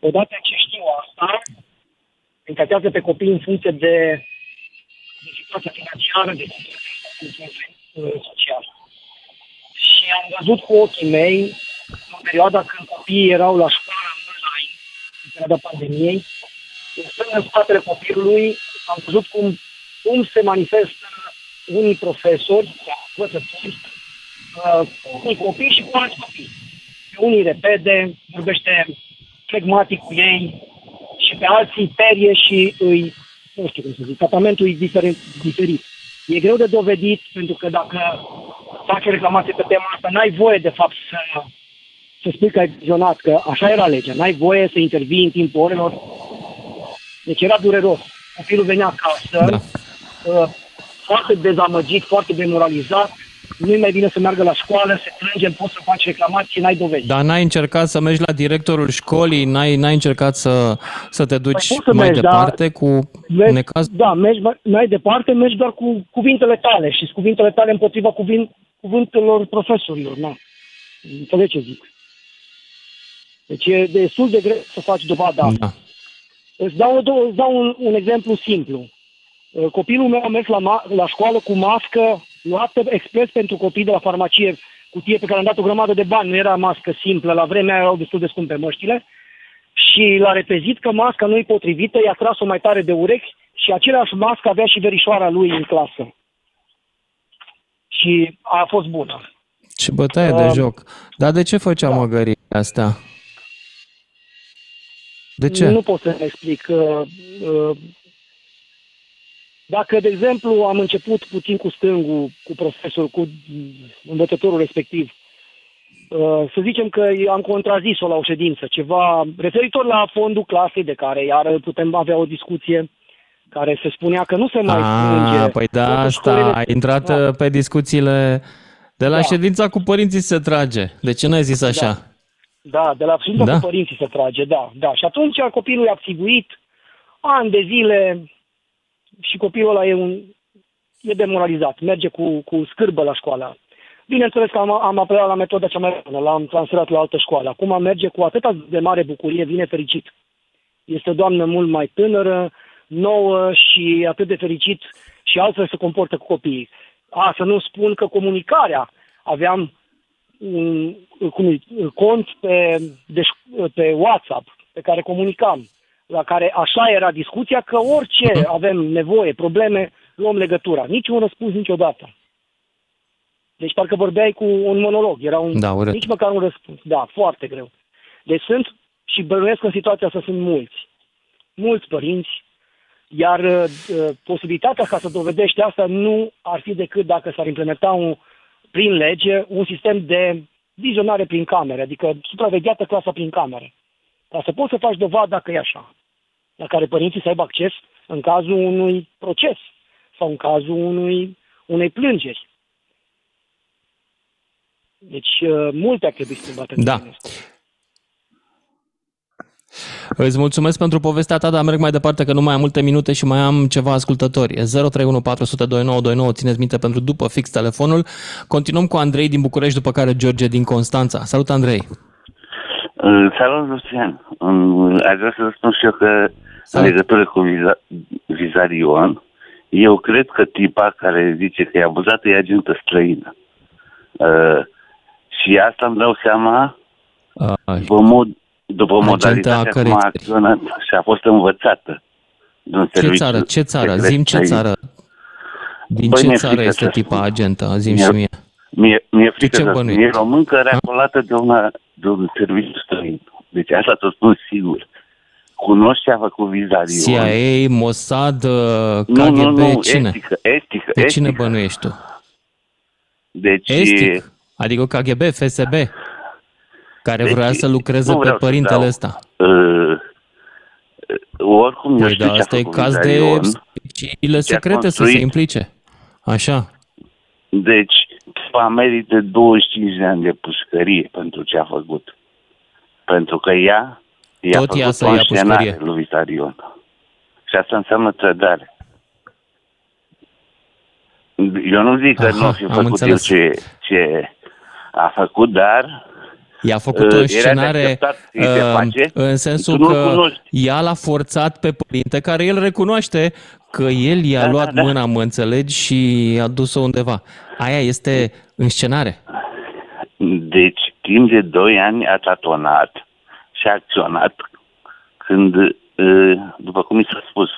Odată ce știu asta, încatează pe copii în funcție de, de situația financiară, de situația social. Și am văzut cu ochii mei, în perioada când copiii erau la școală online, în perioada pandemiei, stând în spatele copilului, am văzut cum, cum se manifestă unii profesori, învățători, uh, cu unii copii și cu alți copii. Pe unii repede, vorbește flegmatic cu ei și pe alții perie și îi, nu știu cum să zic, tratamentul e diferit. diferit. E greu de dovedit pentru că dacă faci o reclamație pe tema asta, n-ai voie de fapt să, să spui că ai vizionat, că așa era legea. N-ai voie să intervii în timpul orelor deci era dureros. Copilul venea acasă, da. uh, foarte dezamăgit, foarte demoralizat, nu mai bine să meargă la școală, se plângem, poți să faci reclamații, n-ai dovezi. Dar n-ai încercat să mergi la directorul școlii, n-ai, n-ai încercat să, să te duci păi să mai mergi, departe da, cu mergi, necaz? Da, mergi mai departe, mergi doar cu cuvintele tale și cuvintele tale împotriva cuvint, cuvintelor profesorilor. Na. Înțelegi ce zic. Deci e destul de greu să faci dovada da. Îți dau, îți dau un, un exemplu simplu. Uh, copilul meu a mers la, ma- la școală cu mască luată expres pentru copii de la farmacie, cutie pe care am dat o grămadă de bani, nu era mască simplă, la vremea erau destul de scumpe măștile, și l-a repezit că masca nu-i potrivită, i-a tras-o mai tare de urechi și același mască avea și verișoara lui în clasă. Și a fost bună. Ce bătaie uh, de joc. Dar de ce făcea da. măgării asta? De ce? Nu pot să-mi explic. Uh, uh, dacă, de exemplu, am început puțin cu stângul, cu profesorul, cu învățătorul respectiv, uh, să zicem că am contrazis-o la o ședință, ceva referitor la fondul clasei de care iar putem avea o discuție care se spunea că nu se mai strânge. Păi da, asta, aș intrat da. pe discuțiile de la da. ședința cu părinții se trage. De ce n-ai zis așa? Da. Da, de la fiindcă da? cu părinții se trage, da, da. Și atunci copilul e abțiguit ani de zile și copilul ăla e, un, e demoralizat, merge cu, cu scârbă la școală. Bineînțeles că am, am apelat la metoda cea mai bună, l-am transferat la altă școală. Acum merge cu atâta de mare bucurie, vine fericit. Este o doamnă mult mai tânără, nouă și atât de fericit și altfel se comportă cu copiii. A, să nu spun că comunicarea, aveam un, cum, cont pe, de, pe WhatsApp pe care comunicam, la care așa era discuția, că orice uh-huh. avem nevoie, probleme, luăm legătura. Nici un răspuns niciodată. Deci parcă vorbeai cu un monolog, era un, da, nici măcar un răspuns. Da, foarte greu. Deci sunt și bănuiesc în situația asta sunt mulți. Mulți părinți, iar uh, posibilitatea ca să dovedești asta nu ar fi decât dacă s-ar implementa un, prin lege un sistem de vizionare prin camere, adică supravegheată clasa prin camere. Ca să poți să faci dovadă că e așa, la care părinții să aibă acces în cazul unui proces sau în cazul unui, unei plângeri. Deci uh, multe ar trebui schimbate. Da. Îți mulțumesc pentru povestea ta, dar merg mai departe că nu mai am multe minute și mai am ceva ascultători. 031 țineți minte pentru după fix telefonul. Continuăm cu Andrei din București, după care George din Constanța. Salut, Andrei! Salut, Lucian! Aș vrea să spun și eu că Salut. în legătură cu viza, Vizarion, eu cred că tipa care zice că e abuzată e agentă străină. Uh, și asta îmi dau seama uh, după, mod, după modalitatea cum a acționat și a fost învățată. Ce țară? Ce țară? Zim ce țară? Din Băi, ce țară este tipa agentă? Zim și mie. Mie, mie frică ce să e româncă reacolată de, una, de un serviciu străin. Deci asta să spun sigur. Cunoști ce a făcut Vizarion. CIA, Mossad, KGB, nu, nu, nu, cine? Estică, estică, de cine bănuiești tu? Deci... Estic? Adică KGB, FSB? Care deci, vrea să lucreze pe părintele ăsta. Uh, oricum, păi, da, asta e caz de speciile secrete să se implice. Așa. Deci, va merite 25 de ani de pușcărie pentru ce a făcut. Pentru că ea I-a Tot ea făcut să o ia înscenare pușcărie. lui Vizarion. Și asta înseamnă trădare. Eu nu zic că Aha, nu a fi am făcut el înțeles. ce, ce a făcut, dar I-a făcut Uh, o era de scenare așteptat să-i se uh, face. în sensul Tu nu-l că cunoști. ea l-a forțat pe părinte, care el recunoaște că el i-a Da, luat da, da. mâna, mă înțelegi, și a dus-o undeva. Aia este în scenare. Deci, timp de 2 ani a tatonat și a acționat când, uh, după cum mi s-a spus,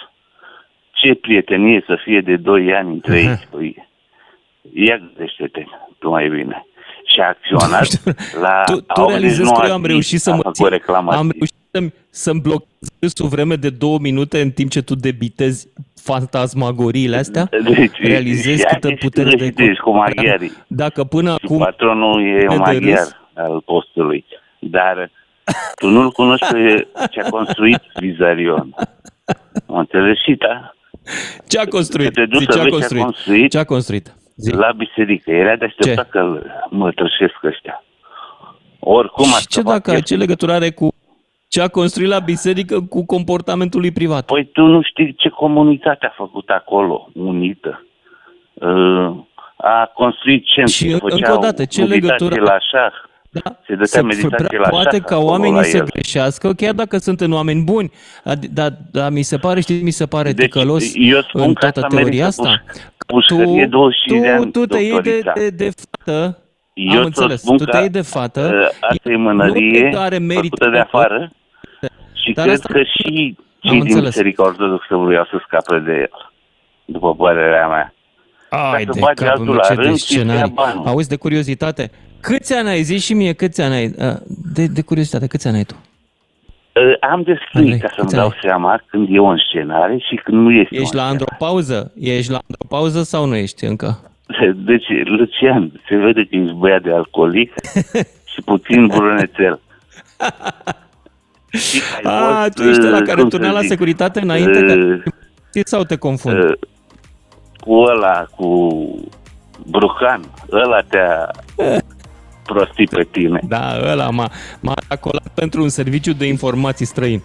ce prietenie să fie de 2 ani între ei. Păi, ia gândește-te tu mai bine. Și a acționat la Tu, tu 89 realizezi că eu am zi, reușit să a mă făcut țin, reclamație. am reușit să-mi, să-mi blochez o vreme de două minute în timp ce tu debitezi fantasmagoriile astea? Deci, Realizezi ia câtă te putere de... citești cu maghiarii. Dacă până Și acum... patronul e de un maghiar râs. al postului. Dar tu nu-l cunoști pe ce a construit Vizarion. Mă înțelegi și da? Ce a construit? Te duci Zi, să ce a vezi construit? Ce a construit Ce a construit? Zi. la biserică. Era de așteptat Ce? că îl mătășesc ăștia. Oricum a Și ce scăpat dacă el. ce legătură are cu ce a construit la biserică cu comportamentul lui privat? Păi tu nu știi ce comunitate a făcut acolo, unită. Uh, a construit centru, Și făcea încă o dată, ce meditație legătură- la șah. Da. Se dădea Să meditație prea la poate șah ca acolo oamenii la să el. greșească, chiar dacă sunt în oameni buni. Dar da, da, mi se pare, știi, mi se pare Deci, ticălos eu spun în că toată asta teoria merită asta. pușcărie 25 de tu, ani, tu te iei de, doctorița. de, de fată, Eu am ți-o înțeles, spun tu că, te iei de fată, uh, Asta e nu mânărie cred că are merit făcută de afară și Dar cred asta- că și Am cei din înțeles. Biserica Ortodoxă vreau să scape de el, după părerea mea. Ai să de bagi capul altul meu, la ce de rând și să ia scenarii. banul. Auzi, de curiozitate, câți ani ai? Zi și mie, câți ani ai? Uh, De, de curiozitate, câți ani ai tu? Uh, Am de scris Andrei, ca să-mi câți dau ani seama când e o scenare și când nu este Ești o la andropauză? Ești la andropauză sau nu ești încă? Deci, Lucian, se vede că ești băiat de alcoolic și puțin brunețel. Și ai A, fost, tu ești la uh, care cum turnea să la zic, securitate înainte uh, ca... sau te confund? uh, cu ăla, cu Brucan, ăla te-a prostit pe tine. Da, ăla m-a, m-a acolat pentru un serviciu de informații străin.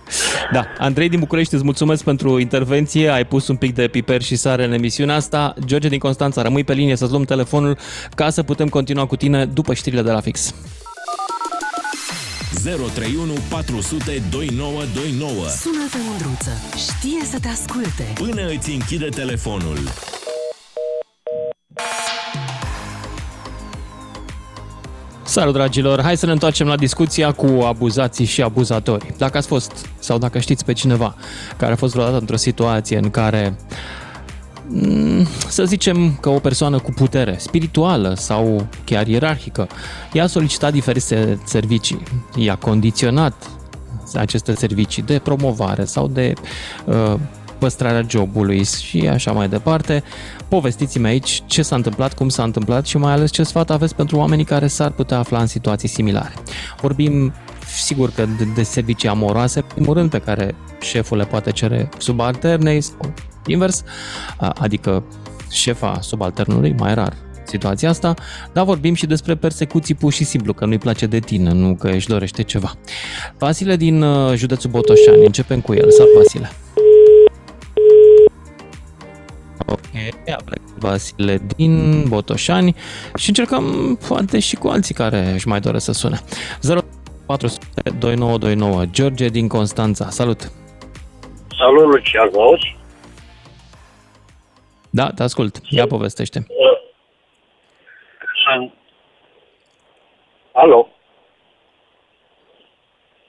Da, Andrei din București, îți mulțumesc pentru intervenție, ai pus un pic de piper și sare în emisiunea asta. George din Constanța, rămâi pe linie să-ți luăm telefonul ca să putem continua cu tine după știrile de la fix. 031 400 2929 Sună-te, Mândruță. Știe să te asculte. Până îți închide telefonul. Salut, dragilor! Hai să ne întoarcem la discuția cu abuzații și abuzatori. Dacă ați fost sau dacă știți pe cineva care a fost vreodată într-o situație în care mm, să zicem că o persoană cu putere spirituală sau chiar ierarhică i-a solicitat diferite servicii, i-a condiționat aceste servicii de promovare sau de uh, păstrarea jobului și așa mai departe. Povestiți-mi aici ce s-a întâmplat, cum s-a întâmplat și mai ales ce sfat aveți pentru oamenii care s-ar putea afla în situații similare. Vorbim sigur că de, de servicii amoroase, în primul rând pe care șeful le poate cere subalternei sau invers, a- adică șefa subalternului, mai rar situația asta, dar vorbim și despre persecuții pur și simplu, că nu-i place de tine, nu că își dorește ceva. Vasile din uh, județul Botoșani, începem cu el. Salut, Vasile! Ok, a plecat Vasile din Botoșani și încercăm poate și cu alții care își mai doresc să sune. 0400 2929 George din Constanța, salut! Salut, Lucian, mă auzi? Da, te ascult, ia povestește. Sunt... Alo?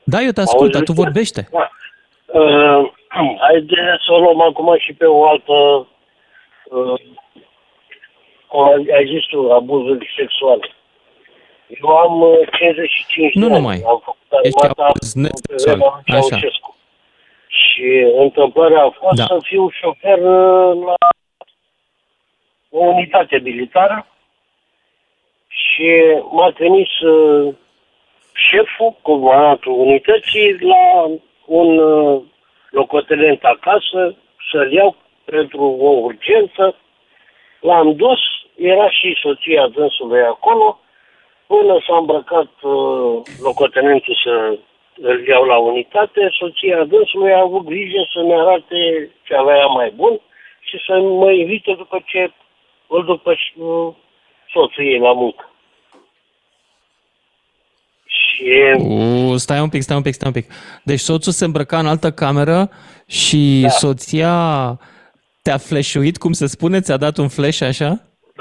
Da, eu te ascult, dar tu Auzi? vorbește. Uh, haideți să o luăm acum și pe o altă... Uh, cum ai ai zis tu, abuzuri sexuale. Eu am uh, 55 Nu de ani. numai. Am făcut Ești armata abuz în nesexual. perioada lui Așa. Ceaușescu. Și întâmplarea a fost Da. să fiu șofer uh, la o unitate militară și m-a trimis uh, șeful, comandantul unității, la un uh, locotenent acasă să-l iau pentru o urgență. L-am dus, era și soția dânsului acolo, până s-a îmbrăcat uh, locotenentul să îl iau la unitate, soția dânsului a avut grijă să ne arate ce avea ea mai bun și să mă invite după ce îl după uh, soțul ei la muncă. Și U, stai un pic, stai un pic, stai un pic. Deci soțul se îmbrăca în altă cameră și Da. soția te-a flashuit, cum se spune? Ți-a dat un flash așa?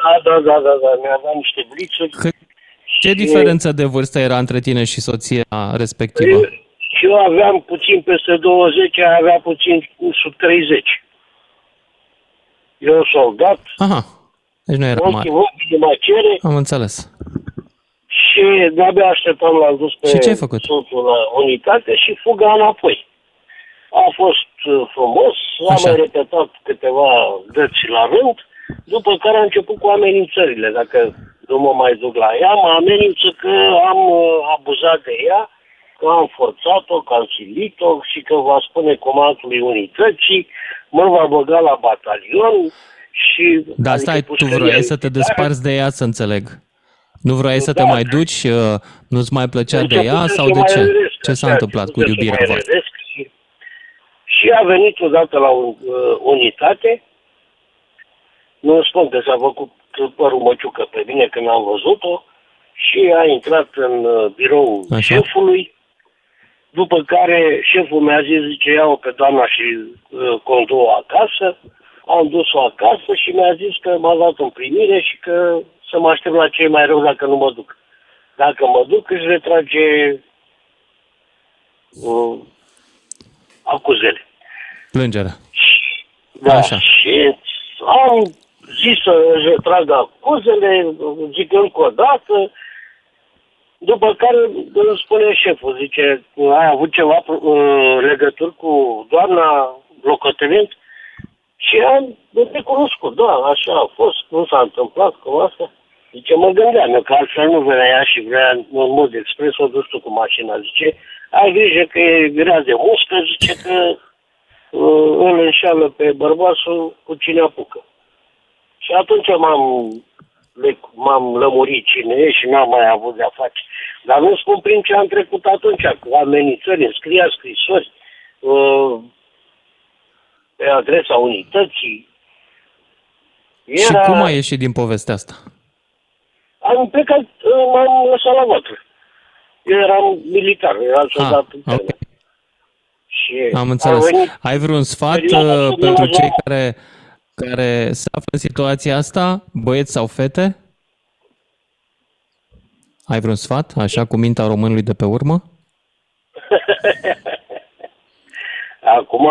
da, da, da, da, da, mi-a dat niște blițuri. Cât, ce diferență de vârstă era între tine și soția respectivă? Și eu aveam puțin peste 20, ea avea puțin sub 30. Eu soldat, Aha, deci nu era mare. ochii, ochii de macere Am înțeles. și de-abia așteptam, l-am dus pe Și ce ai făcut? soțul la unitate și fuga înapoi. A fost uh, frumos, am Așa. mai repetat câteva dăți la rând, după care a început cu amenințările. Dacă nu mă mai duc la ea, mă amenință că am uh, abuzat de ea, că am forțat-o, că am silit-o și că va spune comandului unității, mă va băga la batalion și... Da, adică stai, tu pușcăria vroiai să te militară. desparți de ea, să înțeleg. Nu vroiai să te Da. mai duci, uh, nu-ți mai plăcea de ea Început sau să de mai ce? râdesc, Ce s-a așa, întâmplat cu început să iubirea mai voastră? Râdesc Și, și a venit odată la un, uh, unitate, nu spun că s-a făcut părul măciucă pe mine când am văzut-o, și a intrat în uh, birou Așa. șefului, după care șeful mi-a zis, zice, iau pe doamna și uh, conduo acasă, am dus-o acasă și mi-a zis că m-a dat în primire și că să mă aștept la cei mai rău dacă nu mă duc. Dacă mă duc, își retrage uh, acuzele. Plângerea. Da, Așa. și am zis să își retragă acuzele, zic încă o dată, după care îmi spune șeful, zice, ai avut ceva uh, legături cu doamna locotenent? Și am recunoscut, da, așa a fost, nu s-a întâmplat cu asta. Zice, mă gândeam eu că altfel nu venea ea și vrea în mod expres o dus tu cu mașina. Zice, ai grijă că e grea de muscă, zice că uh, îl înșeală pe bărbatul cu cine apucă. Și atunci m-am, le, m-am lămurit cine e și n-am mai avut de-a face. Dar nu spun prin ce am trecut atunci, cu amenințări, îmi scria scrisori uh, pe adresa unității. Și cum ai ieșit din povestea asta? Am plecat, uh, m-am lăsat la vatră. Eu eram militar, eram soldat Ah, intern. ok. Și Am a înțeles. venit Ai vreun sfat perioada uh, asta de pentru la- cei care, care se află în situația asta, băieți sau fete? Ai vreun sfat, așa cu mintea românului de pe urmă? Acum,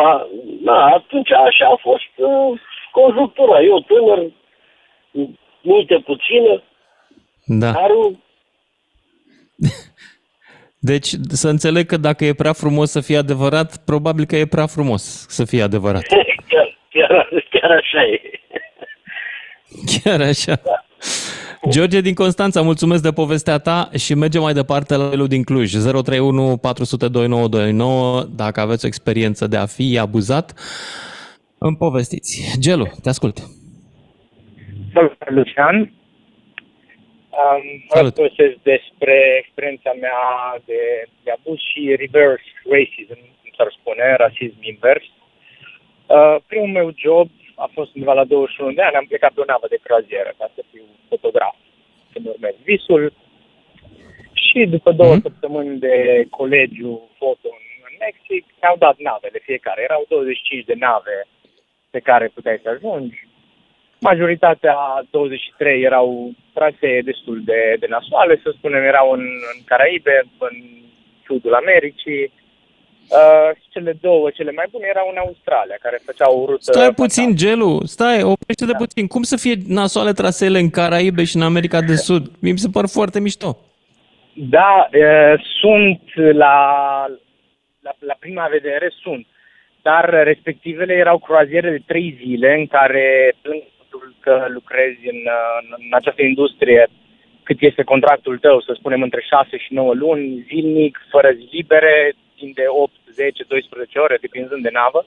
na, atunci așa a fost uh, conjunctura. Eu tânăr, minte puțină, Da. dar Deci să înțeleg că dacă e prea frumos să fie adevărat, probabil că e prea frumos să fie adevărat. chiar, chiar, chiar așa e. Chiar așa. George din Constanța, mulțumesc de povestea ta și mergem mai departe la Elu din Cluj. 031 400 2929, dacă aveți o experiență de a fi abuzat, îmi povestiți. Gelu, te ascult. Salut, Lucian. Um, vreau să povestesc despre experiența mea de, de abuz și reverse racism, cum s-ar spune, rasism invers. Uh, primul meu job a fost undeva la 21 de ani, am plecat pe o navă de croazieră ca să fiu fotograf, să-mi urmez visul. Și după două mm-hmm. săptămâni de colegiu foto în, în Mexic, mi-au dat navele fiecare. Erau 25 de nave pe care puteai să ajungi majoritatea 23 erau trasee destul de, de nasoale, să spunem, erau în, în Caraibe, în sudul Americii. Uh, și cele două, cele mai bune, erau în Australia, care făceau o rută... Stai puțin, Gelu, stai, oprește-te da. puțin. Cum să fie nasoale traseele în Caraibe și în America de Sud? Mi se par foarte mișto. Da, uh, sunt la, la, la prima vedere, sunt. Dar respectivele erau croaziere de trei zile în care, în faptul că lucrezi în, în, în această industrie, cât este contractul tău, să spunem între 6 și 9 luni, zilnic, fără zi libere, timp de 8, 10, 12 ore, depinzând de navă.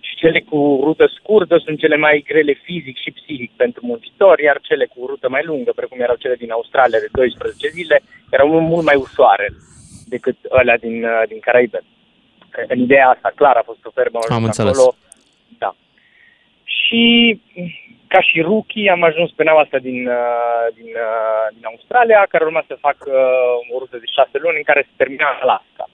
Și cele cu rută scurtă sunt cele mai grele fizic și psihic pentru muncitori, iar cele cu rută mai lungă, precum erau cele din Australia de 12 zile, erau mult mai ușoare decât ălea din, uh, din Caraibe. Cred că în ideea asta, clar, a fost o fermă Am înțeles. acolo. Da. Și ca și rookie am ajuns pe nava asta din, uh, din, uh, din Australia, care urma să fac uh, o rută de șase luni în care se termina în Alaska.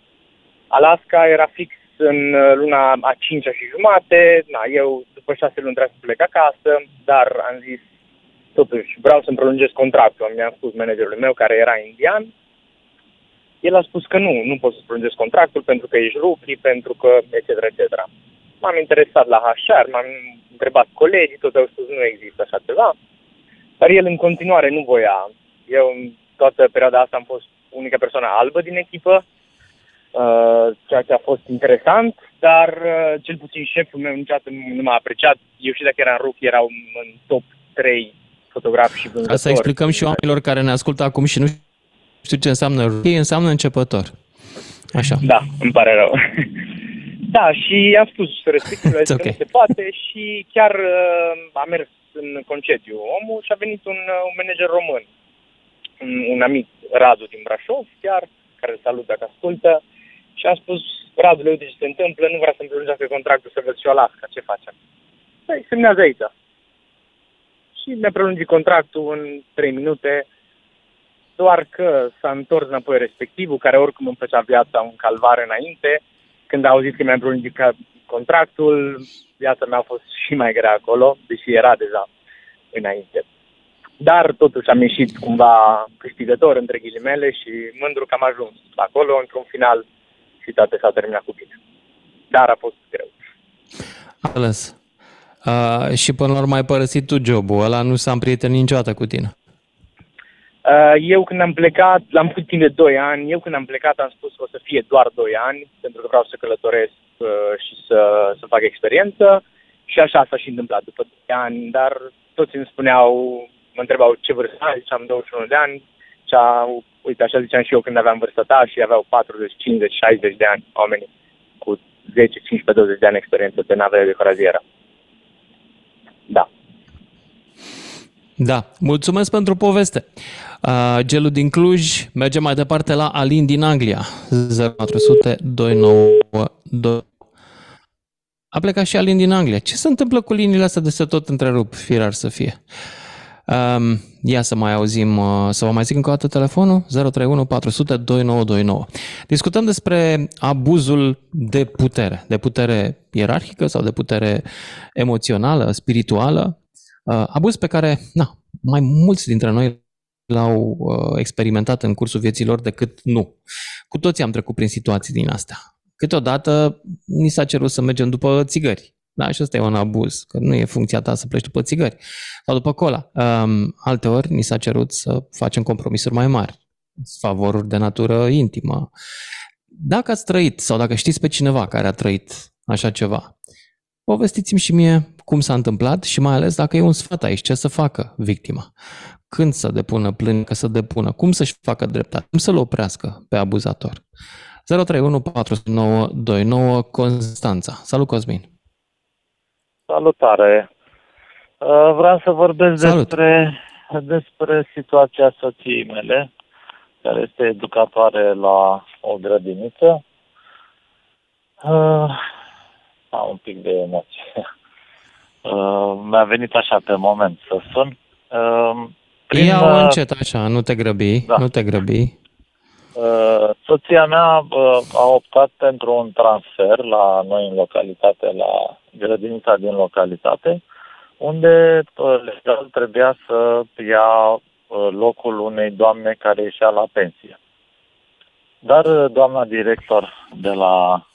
Alaska era fix în uh, luna a cincea și jumate, na, eu după șase luni trebuia să plec acasă, dar am zis, totuși, vreau să-mi prelungesc contractul. Mi-am spus managerului meu, care era indian, el a spus că nu, nu pot să prelungesc contractul pentru că ești rookie, pentru că etc. etc. M-am interesat la HR, m-am întrebat colegii, tot au spus nu există așa ceva, dar el în continuare nu voia. Eu în toată perioada asta am fost unica persoană albă din echipă, uh, ceea ce a fost interesant, dar uh, cel puțin șeful meu niciodată nu, nu m-a apreciat. Eu și dacă eram rookie, erau în top 3 fotografi și vânzători. Ca să explicăm și oamenilor care ne ascultă acum și nu știu ce înseamnă rookie, înseamnă începător. Așa. Da, îmi pare rău. da, și am spus respectiv It's că okay. nu se poate și chiar uh, a mers în concediu omul și a venit un, uh, un manager român, un, un amic Radu din Brașov, chiar, care îl salut dacă ascultă, și am spus, Radu, uite ce se întâmplă, nu vrea să-mi prelungească contractul să văd și eu Alaska, ce facem? Păi, semnează aici. Și mi-a prelungit contractul în 3 minute, doar că s-a întors înapoi respectivul, care oricum îmi făcea viața un calvar înainte, când a auzit că mi-a prelungit ca- contractul, viața mea a fost și mai grea acolo, deși era deja înainte. Dar totuși am ieșit cumva câștigător între ghilimele și mândru că am ajuns acolo într-un final și toate s-a terminat cu bine. Dar a fost greu. Am înțeles. Uh, și până la urmă ai părăsit tu jobul, ăla nu s-a împrietenit niciodată cu tine. Uh, Eu când am plecat, l-am făcut timp de 2 ani, eu când am plecat am spus că o să fie doar 2 ani, pentru că vreau să călătoresc uh, și să, să fac experiență și așa s-a și întâmplat după 2 ani, dar toți îmi spuneau, mă întrebau ce vârstă ai, ziceam 21 de ani, cea, uite așa ziceam și eu când aveam vârsta ta și aveau 40, 50, 60 de ani oamenii cu 10, 15, 20 de ani experiență pe navele de croazieră. Da. Da, mulțumesc pentru poveste. Uh, gelul din Cluj merge mai departe la Alin din Anglia. 0400 292. A plecat și Alin din Anglia. Ce se întâmplă cu liniile astea de se tot întrerup, firar să fie? Um, ia să mai auzim, uh, să vă mai zic încă o dată telefonul 031 400 2929. Discutăm despre abuzul de putere, de putere ierarhică sau de putere emoțională, spirituală, uh, abuz pe care, na, mai mulți dintre noi l-au uh, experimentat în cursul vieților decât nu. Cu toții am trecut prin situații din astea. Câteodată ni s-a cerut să mergem după țigări. Da, și ăsta e un abuz, că nu e funcția ta să pleci după țigări sau după cola. Um, alteori ni s-a cerut să facem compromisuri mai mari, favoruri de natură intimă. Dacă ați trăit sau dacă știți pe cineva care a trăit așa ceva, povestiți-mi și mie cum s-a întâmplat și mai ales dacă e un sfat aici, ce să facă victima. Când să depună plâncă, să depună, cum să-și facă dreptate, cum să-l oprească pe abuzator. 031 49 29 Constanța. Salut, Cosmin! Salutare! Uh, Vreau să vorbesc Salut. despre, despre situația soției mele, care este educatoare la o grădiniță. Uh, am un pic de emoție. Uh, mi-a venit așa pe moment să sun. Uh, prin, Ia-o uh, încet așa, nu te grăbi, Da. nu te grăbi. Uh, soția mea uh, a optat pentru un transfer la noi în localitate, la grădinița din localitate, unde uh, legal trebuia să ia uh, locul unei doamne care ieșea la pensie. Dar uh, doamna director de la,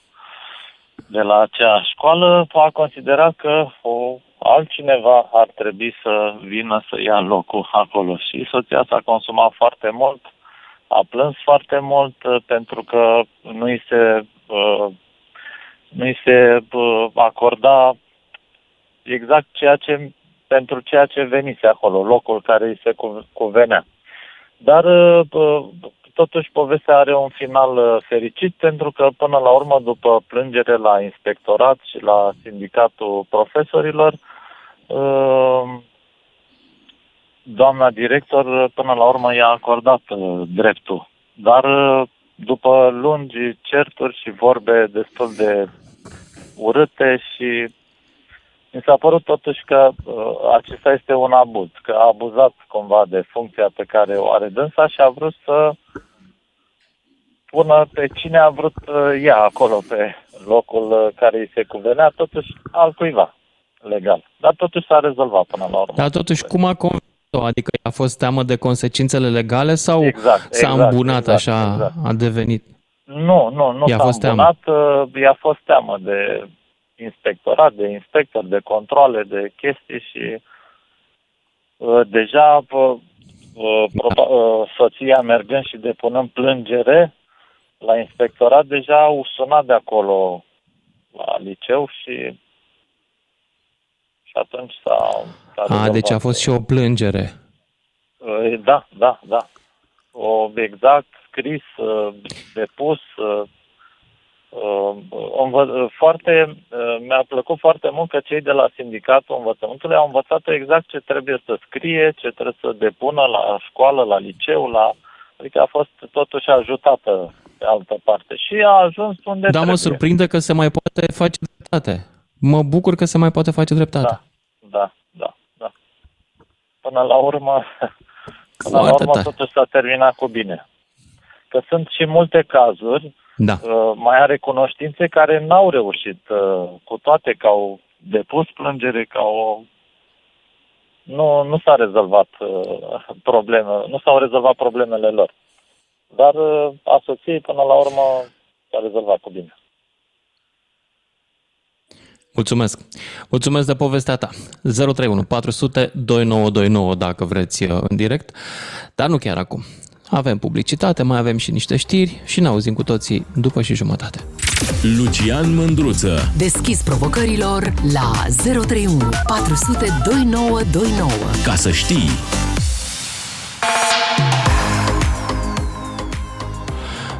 de la acea școală a considerat că o, altcineva ar trebui să vină să ia locul acolo și soția s-a consumat foarte mult, a plâns foarte mult uh, pentru că nu îi se, uh, nu îi se uh, acorda exact ceea ce, pentru ceea ce venise acolo, locul care îi se cu- cuvenea. Dar uh, uh, totuși povestea are un final uh, fericit pentru că până la urmă, după plângere la inspectorat și la sindicatul profesorilor, uh, doamna director uh, până la urmă i-a acordat uh, dreptul. Dar uh, după lungi certuri și vorbe destul de urâte și mi s-a părut totuși că uh, acesta este un abuz, că a abuzat cumva de funcția pe care o are dânsa și a vrut să pună pe cine a vrut uh, ea acolo pe locul uh, care îi se cuvenea, totuși altcuiva legal. Dar totuși s-a rezolvat până la urmă. Dar totuși, cum a convins-o? Adică a fost teamă de consecințele legale sau Exact, s-a exact, îmbunat exact, așa, exact. a devenit? Nu, nu, nu I-a s-a fost îmbunat, uh, i-a fost teamă de inspectorat, de inspector, de controle, de chestii și uh, deja uh, uh, proba- uh, soția mergând și depunând plângere la inspectorat, deja au sunat de acolo la liceu și și atunci s-a, s-a A, rezolvat. deci a fost și o plângere. Uh, Da, da, da. O exact scris, uh, depus, uh, uh, învă- foarte, uh, mi-a plăcut foarte mult că cei de la Sindicatul Învățământului au învățat exact ce trebuie să scrie, ce trebuie să depună la școală, la liceu, la... Adică a fost totuși ajutată pe altă parte și a ajuns unde Dar trebuie. mă surprinde că se mai poate face dreptate. Mă bucur că se mai poate face dreptate. Da, da, da. Până la urmă, până la Foarte urmă tare. totuși s-a terminat cu bine. Că sunt și multe cazuri, Da. uh, mai are cunoștințe care n-au reușit, uh, cu toate că au depus plângere, că au... Nu, nu s-a rezolvat uh, problemă, nu s-au rezolvat problemele lor. Dar uh, a soției, până la urmă, s-a rezolvat cu bine. Mulțumesc. Mulțumesc de povestea ta. 031 400 2929 dacă vreți uh, în direct, dar nu chiar acum. Avem publicitate, mai avem și niște știri și ne auzim cu toții după și jumătate. Lucian Mândruță. Deschis provocărilor la 031 400 2929. Ca să știi.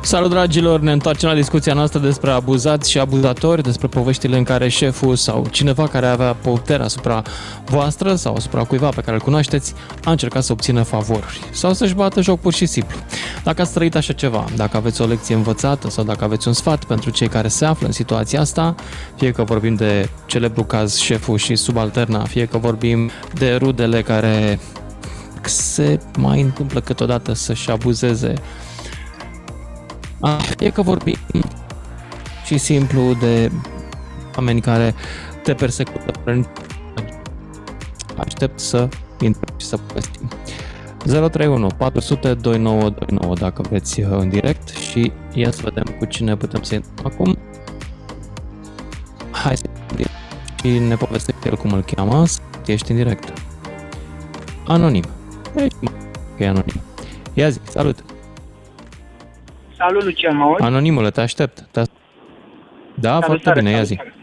Salut dragilor, ne întoarcem la discuția noastră despre abuzați și abuzatori, despre poveștile în care șeful sau cineva care avea putere asupra voastră sau asupra cuiva pe care îl cunoașteți a încercat să obțină favoruri sau să-și bată joc pur și simplu. Dacă ați trăit așa ceva, dacă aveți o lecție învățată sau dacă aveți un sfat pentru cei care se află în situația asta, fie că vorbim de celebru caz șeful și subalterna, fie că vorbim de rudele care se mai întâmplă câteodată să-și abuzeze Ah, e că vorbim și simplu de oameni care te persecută. Aștept să intrăm și să povestim. 031 400 2929 dacă vreți uh, în direct și ia să vedem cu cine putem să intrăm acum. Hai să intrăm în direct și ne povestește el cum îl cheamă. Ești în direct. Anonim. Ești, mă, că e anonim. Ia zi, salut! Salut, Lucian, mă auzi? Anonimule, te aștept. Te... Da, foarte Salutare, bine, ia zi. salutare.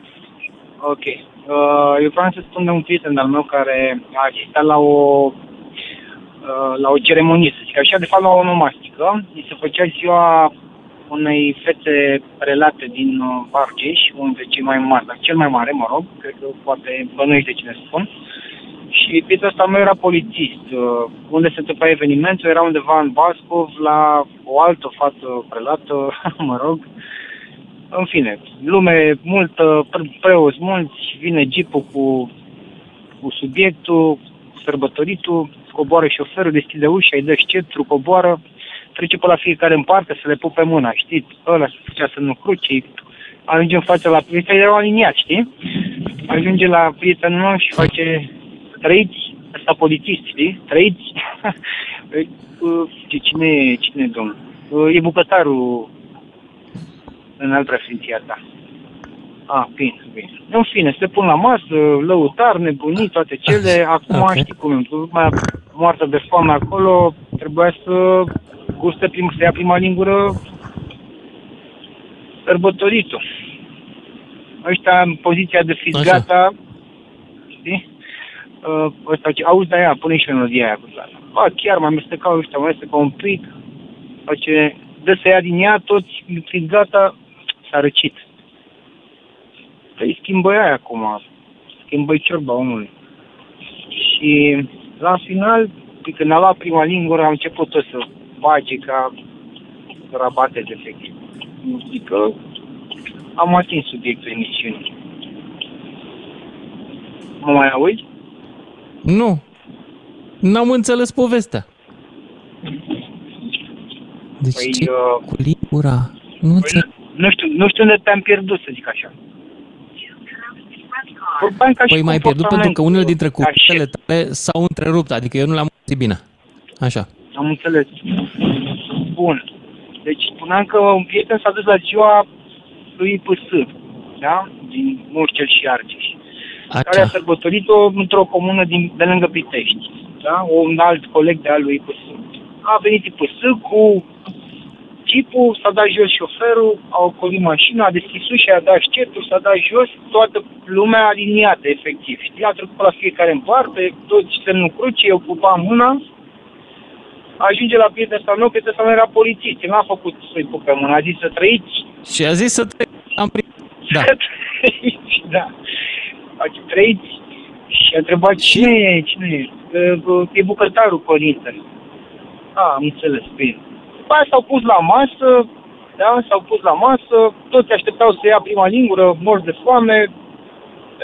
Ok. Uh, eu vreau să spun de un prieten al meu care a asistat la o uh, la o ceremonie, să zic așa, de fapt la o onomastică. Îi se făcea ziua unei fete relate din uh, Vargeș, unul dintre cei mai mari, dar cel mai mare, mă rog, cred că poate bănuiești de cine spun. Și prietenul ăsta meu era polițist. Uh, unde se întâmpla evenimentul era undeva în Bascov, la o altă fată prelată, mă rog. În fine, lume multă, pre- preoți mulți, vine jeepul cu, cu subiectul, sărbătoritul, coboară șoferul, deschide ușa, îi dă sceptru, coboară, trece pe la fiecare în parte să le pupe mâna, știți? Ăla se făcea să nu cruci, ajunge în fața la prieten, erau aliniați, știi? Ajunge la prietenul meu și face, trăiți, ăsta polițist, știi? Trăiți? Ce, cine, e- cine e domnul? E bucătarul în al preasfinția ta. Ah, bine, bine. În fine, se pun la masă, lăutar, nebunii, toate cele. Acum Ok. știi cum e, lumea moartă de foame acolo, trebuia să guste prim, să ia prima lingură sărbătoritul. Ăștia în poziția de fiți Așa. gata, știi? Uh, ăsta ce, auzi de aia, pune și melodia aia cu țara. Ba, chiar mai amestecau ăștia, mai amestecau un pic, face, dă să ia din ea, toți fiți gata, s-a răcit. Păi schimbă aia acum, schimbă ciorba omului. Și la final, când a luat prima lingură, a început tot să bage ca să rabateze efectiv. Zic că am atins subiectul emisiunii. Mă mai auzi? Nu. N-am înțeles povestea. Deci Păi, ce uh, cu lingura? Nu înțeleg. Nu știu, nu știu unde te-am pierdut, să zic așa. Vorbeam ca și Păi mai pierdut pentru că comportamentul unele dintre ca cuvintele tale s-au întrerupt, adică eu nu le-am auzit bine. Așa. Am înțeles. Bun. Deci spuneam că un prieten s-a dus la ziua lui PS, da? Din Murcel și Argeș. Care a sărbătorit-o într-o comună din, de lângă Pitești. Da? Un alt coleg de al lui PS. A venit PS cu tipul, s-a dat jos șoferul, a ocolit mașina, a deschis ușa, a dat scetul, s-a dat jos, toată lumea aliniată, efectiv. Știi, a trecut la fiecare în parte, toți semnul cruce, ocupa mâna, ajunge la prietenul ăsta meu, prietenul ăsta meu era polițist, el n-a făcut să-i pupe mâna, a zis să trăiți, Și a zis să te... Am pri... Da. da. Ați trăiți și a întrebat cine e, cine e? "E, E bucătarul părintele. A, am înțeles, bine. După aia s-au pus la masă, da, s-au pus la masă, toți așteptau să ia prima lingură, morți de foame.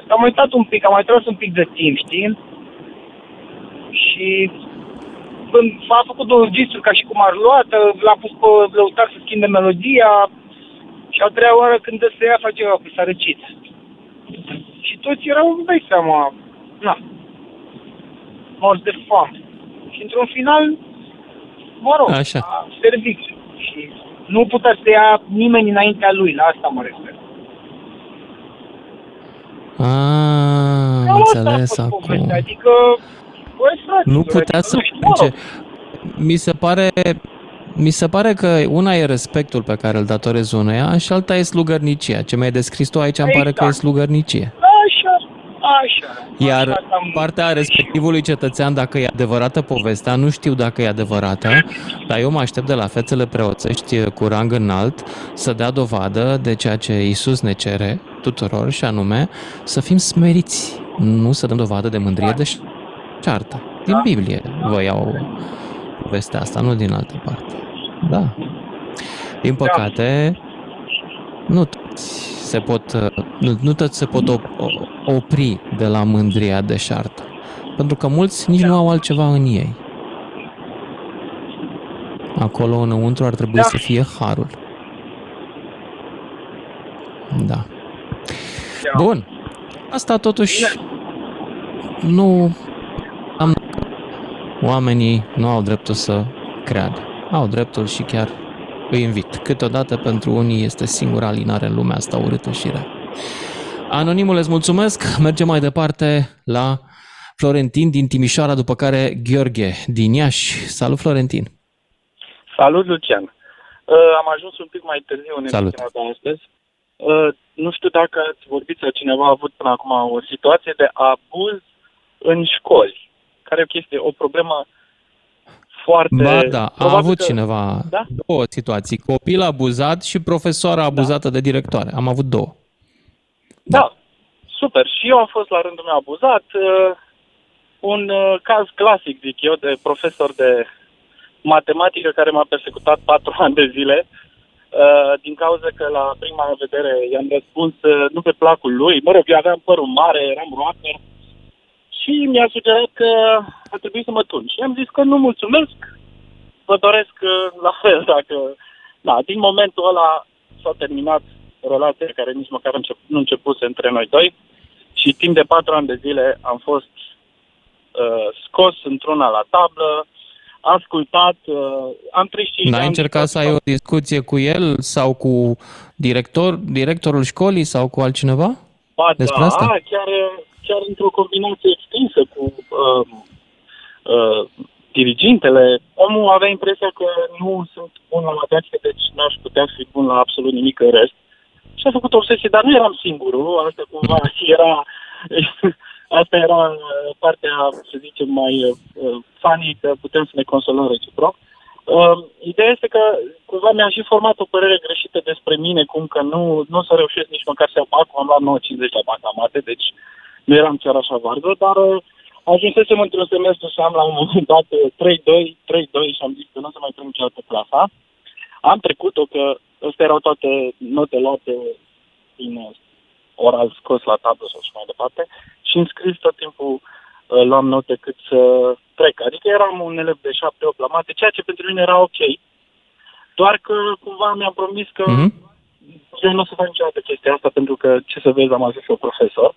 Am mai stat un pic, am mai tras un pic de timp, știi? Și când a făcut două gesturi ca și cum ar luat, l-a pus pe lăutar să schimbe melodia și a treia oară când dă să ia face ceva, că s-a răcit. Și toți erau, îmi dai seama, na, morți de foame. Și într-un final, mă rog, Așa. a servit. Și nu putea să ia nimeni înaintea lui, la asta mă refer. Ah, am Cam asta a înțeles fost acum. povestea, Adică, băi, frate, Nu putea să plece. Mi se pare mi se pare că una e respectul pe care îl datorezi unuia și alta e slugărnicia. Ce mi-ai descris tu aici îmi pare că e Exact. slugărnicie. Așa, așa. Iar partea respectivului cetățean, dacă e adevărată povestea, nu știu dacă e adevărată, dar eu mă aștept de la fețele preoțești cu rang înalt să dea dovadă de ceea ce Isus ne cere tuturor și anume să fim smeriți, nu să dăm dovadă de mândrie de ceartă. Din Biblie vă iau povestea asta, nu din altă parte. Da. Din păcate, nu toți se pot, nu, nu toți se pot op- o- opri de la mândria deșartă. Pentru că mulți nici nu au altceva în ei. Acolo înăuntru ar trebui Da. să fie harul. Da. Bun. Asta totuși nu am oamenii nu au dreptul să creadă. Au dreptul și chiar îi invit. Câteodată pentru unii este singura alinare în lumea asta urâtă și rea. Anonimul, îți mulțumesc. Mergem mai departe la Florentin din Timișoara, după care Gheorghe din Iași. Salut, Florentin! Salut, Lucian. Uh, am ajuns un pic mai târziu în Salut. emisiunea de astăzi. Uh, nu știu dacă ați vorbit sau cineva a avut până acum o situație de abuz în școli, care e o chestie, o problemă foarte... Ba da, a probabil avut că- cineva Da? două situații. Copil abuzat și profesoara abuzată de directoare. Am avut două. Da, super. Și eu am fost la rândul meu abuzat. Uh, un uh, caz clasic, zic eu, de profesor de matematică care m-a persecutat patru ani de zile. Uh, din cauza că la prima vedere i-am răspuns uh, nu pe placul lui. Mă rog, eu aveam părul mare, eram rocker și mi-a sugerat că ar trebui să mă tun. Și am zis că nu mulțumesc, vă doresc uh, la fel dacă... Da, din momentul ăla s-a terminat relația care nici măcar încep, nu începuse între noi doi și timp de patru ani de zile am fost uh, scos într-una la tablă, ascultat, uh, am 35 de N-ai ani. încercat să ai o discuție cu el sau cu director, directorul școlii sau cu altcineva? Ba, despre da, asta? chiar, chiar într-o combinație extinsă cu uh, uh, dirigintele. Omul avea impresia că nu sunt bun la matematică, deci n-aș putea fi bun la absolut nimic în rest. Și a făcut o obsesie, dar nu eram singurul, asta cumva era, asta era uh, partea, să zicem, mai uh, funny, că putem să ne consolăm reciproc. Uh, ideea este că cumva mi-am și format o părere greșită despre mine, cum că nu, nu o să reușesc nici măcar să iau bacul, am luat 9,50 la bacamate, deci nu eram chiar așa varză, dar uh, ajunsesem într-un semestru să am la un moment dat uh, 3-2, 3-2 și am zis că nu o să mai trec niciodată clasa. am trecut-o că astea erau toate note luate din uh, oral scos la tablă sau și mai departe și în scris tot timpul uh, luam note cât să trec. Adică eram un elev de 7-8 la mate, ceea ce pentru mine era ok. Doar că cumva mi-am promis că Mhm. eu nu o să fac niciodată chestia asta pentru că, ce să vezi, am ajuns eu profesor.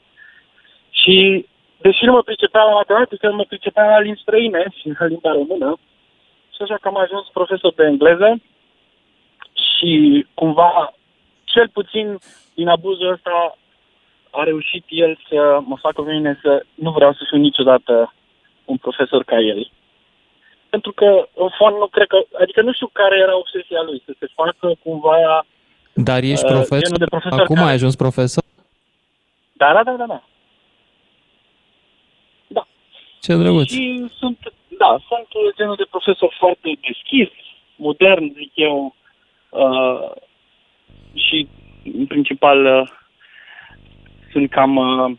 Și deși nu mă pricepeam la matematică, mă pricepeam la limbi străine și la limba română. Și așa că am ajuns profesor de engleză și cumva, cel puțin din abuzul ăsta, a reușit el să mă facă pe mine să nu vreau să fiu niciodată un profesor ca el. Pentru că, în fond, nu cred că, adică nu știu care era obsesia lui, să se facă cumva Dar ești Uh, profesor? genul de profesor Acum care- ai ajuns profesor? Da, da, da, da, da. Ce drăguț. Și sunt, da, sunt genul de profesor foarte deschis, modern, zic eu, uh, și în principal uh, sunt cam uh,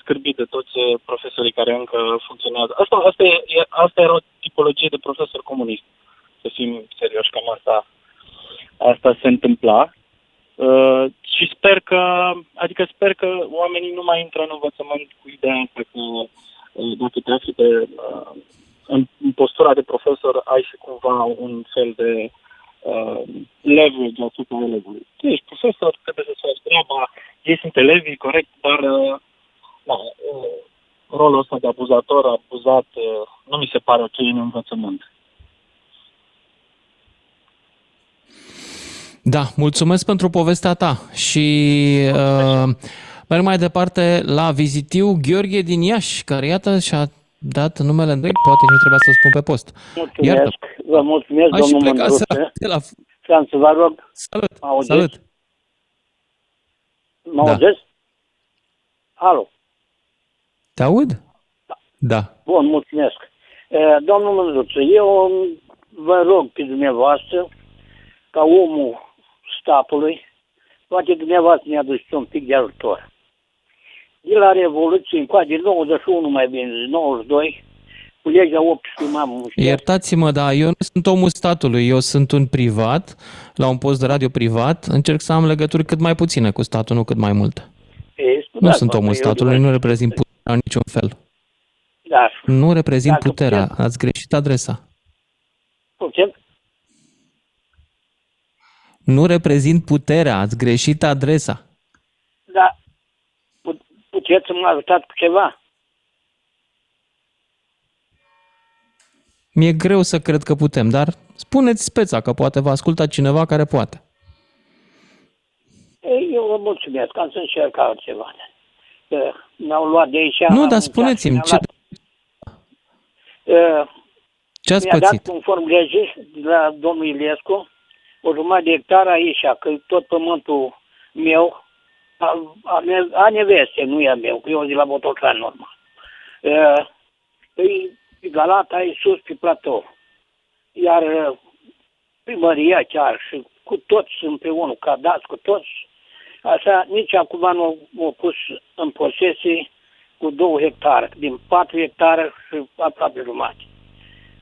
scârbit de toți uh, profesorii care încă funcționează. Asta, asta, e, e- asta era o tipologie de profesor comunist, să fim serioși, cam asta, asta se întâmpla. Uh, și sper că, adică sper că oamenii nu mai intră în învățământ cu ideea asta că uh, dacă te afli pe, uh, în, în postura de profesor, ai și cumva un fel de uh, leverage asupra elevului. Tu ești profesor, trebuie să faci treaba, ei sunt elevii, corect, dar uh, da, uh, rolul ăsta de abuzator, abuzat, uh, nu mi se pare ok în învățământ. Da, mulțumesc pentru povestea ta și uh, merg mai departe la vizitiu Gheorghe din Iași, care iată și-a dat numele întreg, poate nu trebuia să spun pe post. Mulțumesc, vă mulțumesc, Ai și domnul plecat Mândruță. să- de la... Vreau să vă rog, Salut, mă auziți? salut. Mă Da. auziți? Alo, Te aud? Da. bun, mulțumesc. Eh, Domnul Mândruță, eu vă rog pe dumneavoastră, ca omul statului, poate dumneavoastră ne aduceți un pic de ajutor. De la Revoluție, încoace, din 91 mai bine, 92, cu legea 18 m-am Iertați-mă, dar eu nu sunt omul statului, eu sunt un privat, la un post de radio privat, încerc să am legături cât mai puține cu statul, nu cât mai multe. Ei, Nu scuzați-mă, sunt omul eu statului, nu reprezint puterea în niciun fel. Da, Nu reprezint Dacă puterea, putem- ați greșit adresa. putem? Nu reprezint puterea, ați greșit adresa. Da, pu- puteți să mă ajutați cu ceva? Mi-e greu să cred că putem, dar spuneți speța că poate vă asculta cineva care poate. Ei, Eu vă mulțumesc, am să încerc altceva. Că Mi-au luat de aici. Nu, am dar spuneți-mi, mi-a ce, luat, uh, ce ați mi-a dat pățit? conform legii de la domnul Ilescu o jumătate de hectar aici, că tot pământul meu a, a, ne- a neveste, nu e a meu, că eu sunt de la Botocan normal. Uh, e Galata e sus pe platou. Iar uh, primăria chiar și cu toți împreună, ca dați cu toți, așa, nici acum nu m-au pus în posesie cu două hectare, din patru hectare și aproape jumate.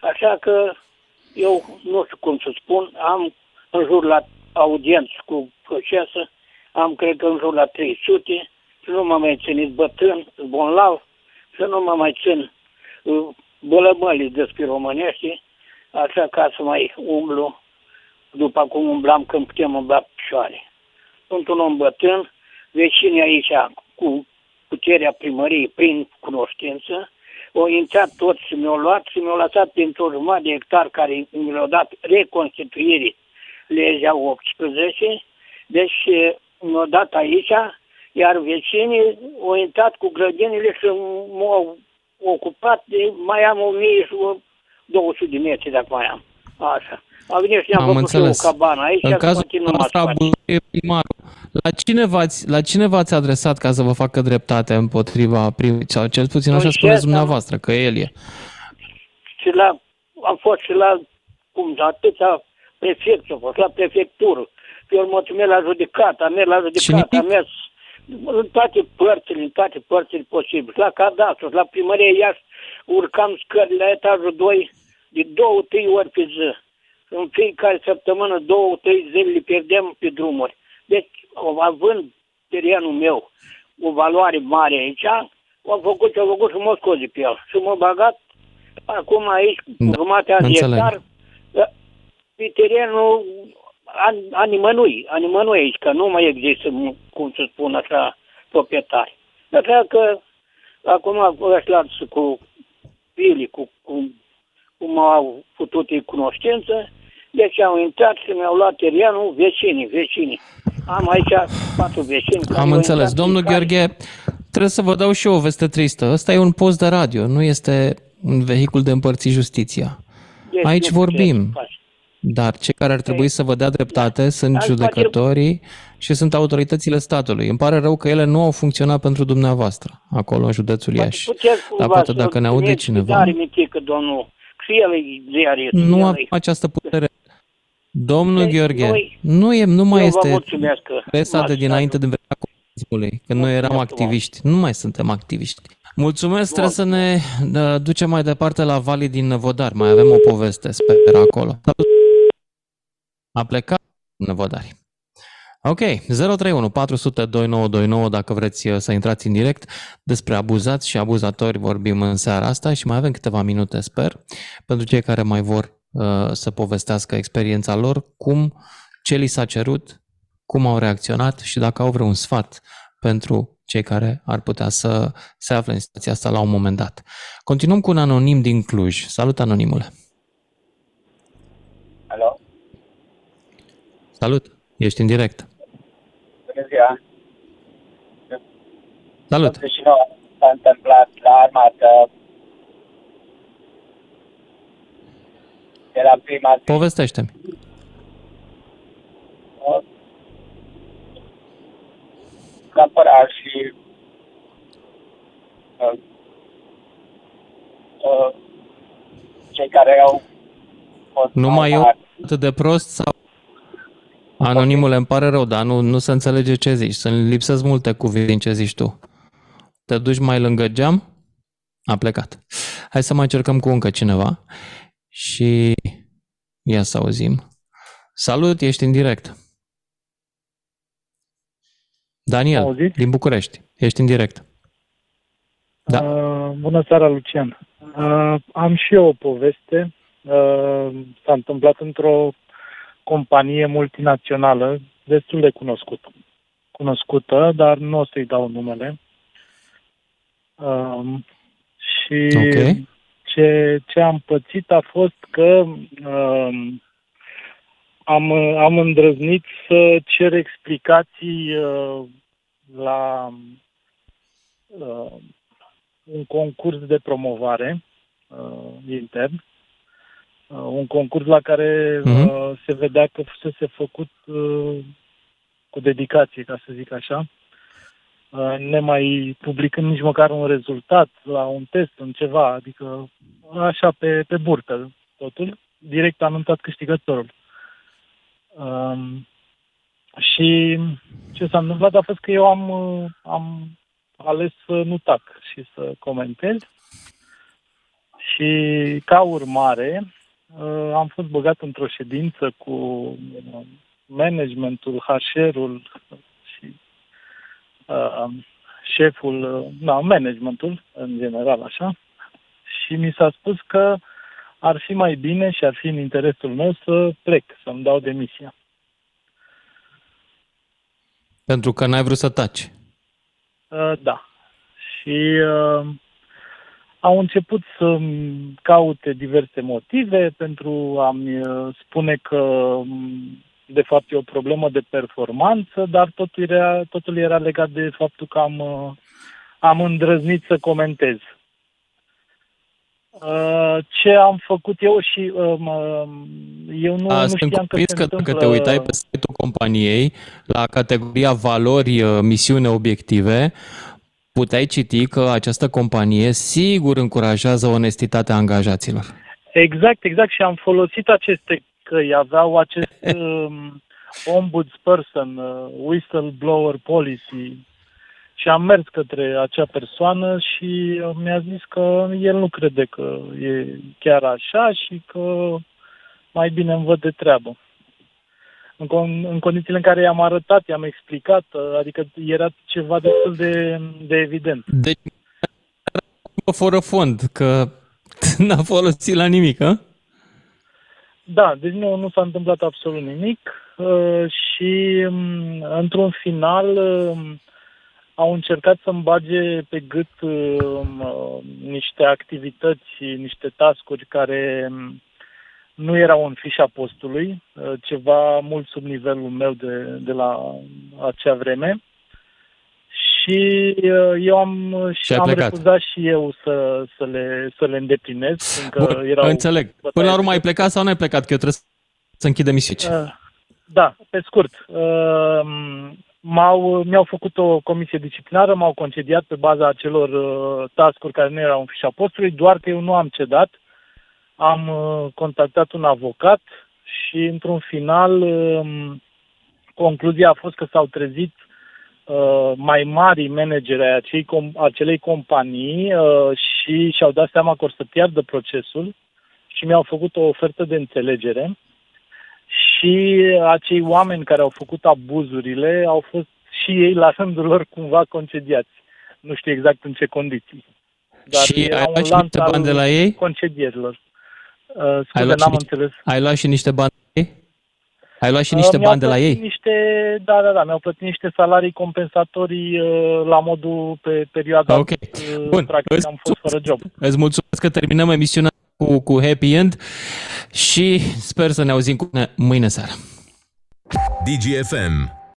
Așa că eu nu știu cum să spun, am în jur la audiență cu procesă, am cred că în jur la 300 și nu m-am mai ținut bătrân, bonlav, și nu mă mai țin uh, bălămălii despre românești, așa ca să mai umblu după cum umblam când putem umbla pe picioare. Sunt un om bătrân, vecinii aici cu puterea primăriei prin cunoștință, au intrat toți și mi-au luat și mi-au lăsat pentru o jumătate de hectar care mi le-au dat reconstituirii legea 18, deci eh, mi-au dat aici, iar vecinii au intrat cu grădinile și m-au ocupat, de, mai am 1200 de metri dacă mai am. Așa. A venit și ne-am Am făcut înțeles. și o cabană aici În și cazul continuăm nostru așa. abuzuie primarul. La cine, v-ați, la cine v-ați adresat ca să vă facă dreptate împotriva primului? Sau cel puțin așa Noi spuneți șefam- dumneavoastră, că el e. și la, am fost și la, cum, la atâția prefecți, am fost la prefectură. Pe urmă merg la judecată, am mers la judecată, am mers în toate părțile, în toate părțile posibile. La cadastru, la primărie Iași, urcam scări la etajul 2 de două, trei ori pe zi. în fiecare săptămână, două, trei zile le pierdeam pe drumuri. Deci, având terenul meu o valoare mare aici, am făcut ce am făcut și mă scos de pe el. Și mă bagat acum aici, Da, jumătatea de înțeleg. hectar, pe terenul a, a nimănui, a nimănui aici, că nu mai există, cum să spun așa, proprietari. Așa că acum ăștia cu Pili, cu, cu cum au putut ei cunoștință, deci au intrat și mi-au luat terenul vecinii, vecinii. Am aici patru vecini. care Am au înțeles. intrat Domnul fiecare- Gheorghe, trebuie să vă dau și eu o veste tristă. Ăsta e un post de radio, nu este un vehicul de împărți justiția. Deci Aici nu putem vorbim. Să facem. Dar cei care ar trebui să vă dea dreptate sunt Azi judecătorii și sunt autoritățile statului. Îmi pare rău că ele nu au funcționat pentru dumneavoastră, acolo în județul Iași. Puteți Dar cumva poate să dacă ne aude spuneți cineva, Are mitică, domnul, și el e ziarist. nu el avem e- această putere. Domnul Deci, Gheorghe, noi- nu, e, nu mai eu vă este mulțumesc că presa m-ați de dinainte de vremea comunismului, când noi eram activiști. Nu mai suntem activiști. Mulțumesc, trebuie să ne da, ducem mai departe la Vali din Vodar. Mai avem o poveste, sper, acolo. A plecat în Vodari. Ok, 031 400 2929 dacă vreți uh, să intrați în direct. Despre abuzați și abuzatori vorbim în seara asta și mai avem câteva minute, sper, pentru cei care mai vor uh, să povestească experiența lor, cum, ce li s-a cerut, cum au reacționat și dacă au vreun sfat pentru cei care ar putea să se afle în situația asta la un moment dat. Continuăm cu un anonim din Cluj. Salut, anonimule! Alo? Salut! Ești în direct. Bună ziua! Salut! 89 s-a întâmplat la armată. Era prima zi. Povestește-mi. Căpărar și uh, uh, cei care au fost Nu mai eu armați. atât de prost sau... Anonimule, îmi pare rău, dar nu, nu se înțelege ce zici. Să lipsesc multe cuvinte din ce zici tu. Te duci mai lângă geam? A plecat. Hai să mai încercăm cu încă cineva. Și ia să auzim. Salut, ești în direct. Daniel, Auziți? din București. Ești în direct. Da. Uh, bună seara, Lucian. Uh, am și eu o poveste. Uh, s-a întâmplat într-o companie multinațională destul de cunoscută. Cunoscută, dar nu o să-i dau numele. Uh, și Ok. ce, ce am pățit a fost că uh, am, am îndrăznit să cer explicații uh, la uh, un concurs de promovare uh, intern, uh, un concurs la care Mhm. uh, se vedea că fusese făcut uh, cu dedicație, ca să zic așa, uh, nemai publicând nici măcar un rezultat la un test, în ceva, adică așa pe, pe burtă totul, direct anunțat câștigătorul. Um, și ce s-a întâmplat a fost că eu am, uh, am ales să nu tac și să comentez. Și ca urmare uh, am fost băgat într-o ședință cu uh, managementul, HR-ul și uh, șeful, uh, da, managementul în general așa. Și mi s-a spus că ar fi mai bine și ar fi în interesul meu să plec, să-mi dau demisia. Pentru că n-ai vrut să taci. Uh, da. Și uh, au început să caute diverse motive pentru a-mi uh, spune că um, de fapt e o problemă de performanță, dar totul era, totul era legat de faptul că am, uh, am îndrăznit să comentez. Uh, ce am făcut eu și um, um, eu nu, A, nu sunt știam că convins se că dacă întâmplă... te uitai pe site-ul companiei, la categoria valori, uh, misiune, obiective, puteai citi că această companie sigur încurajează onestitatea angajaților. Exact, exact. Și am folosit aceste căi. Aveau acest um, ombudsperson, uh, whistleblower policy și am mers către acea persoană și uh, mi-a zis că el nu crede că e chiar așa și că mai bine îmi văd de treabă. În, con- în condițiile în care i-am arătat, i-am explicat, uh, adică era ceva destul de, de evident. Deci, fără fond, că n-a folosit la nimic, hă? Da, deci nu, nu s-a întâmplat absolut nimic uh, și um, într-un final um, au încercat să-mi bage pe gât um, uh, niște activități, niște tascuri care um, nu erau în fișa postului, uh, ceva mult sub nivelul meu de, de la acea vreme. Și uh, eu am, Și ai am plecat. refuzat și eu să, să, le, să le îndeplinesc, fiindcă Bun, erau înțeleg. Până la urmă ai plecat sau nu ai plecat? Că eu trebuie să închidem emisiunea. Uh, Da, pe scurt. Uh, M-au, mi-au făcut o comisie disciplinară, m-au concediat pe baza acelor uh, task-uri care nu erau în fișa postului, doar că eu nu am cedat. Am uh, contactat un avocat și, într-un final, um, concluzia a fost că s-au trezit uh, mai mari manageri ai acei com- acelei companii uh, și și-au dat seama că or să piardă procesul și mi-au făcut o ofertă de înțelegere și acei oameni care au făcut abuzurile au fost și ei la rândul lor cumva concediați. Nu știu exact în ce condiții. Dar Și era ai un luat și lanț niște al bani de la ei? Concedierilor. Uh, Ai scuze, luat, și n-am niște, înțeles. ai luat și niște bani de la ei? Ai luat și Uh, niște mi-au bani de la plătit ei? Niște, da, da, da, mi-au plătit niște salarii compensatorii uh, la modul pe perioada Ok. uh, Bun. practic Îți am fost fără job. Îți mulțumesc că terminăm emisiunea cu, cu happy end și sper să ne auzim cu mâine seară. DGFM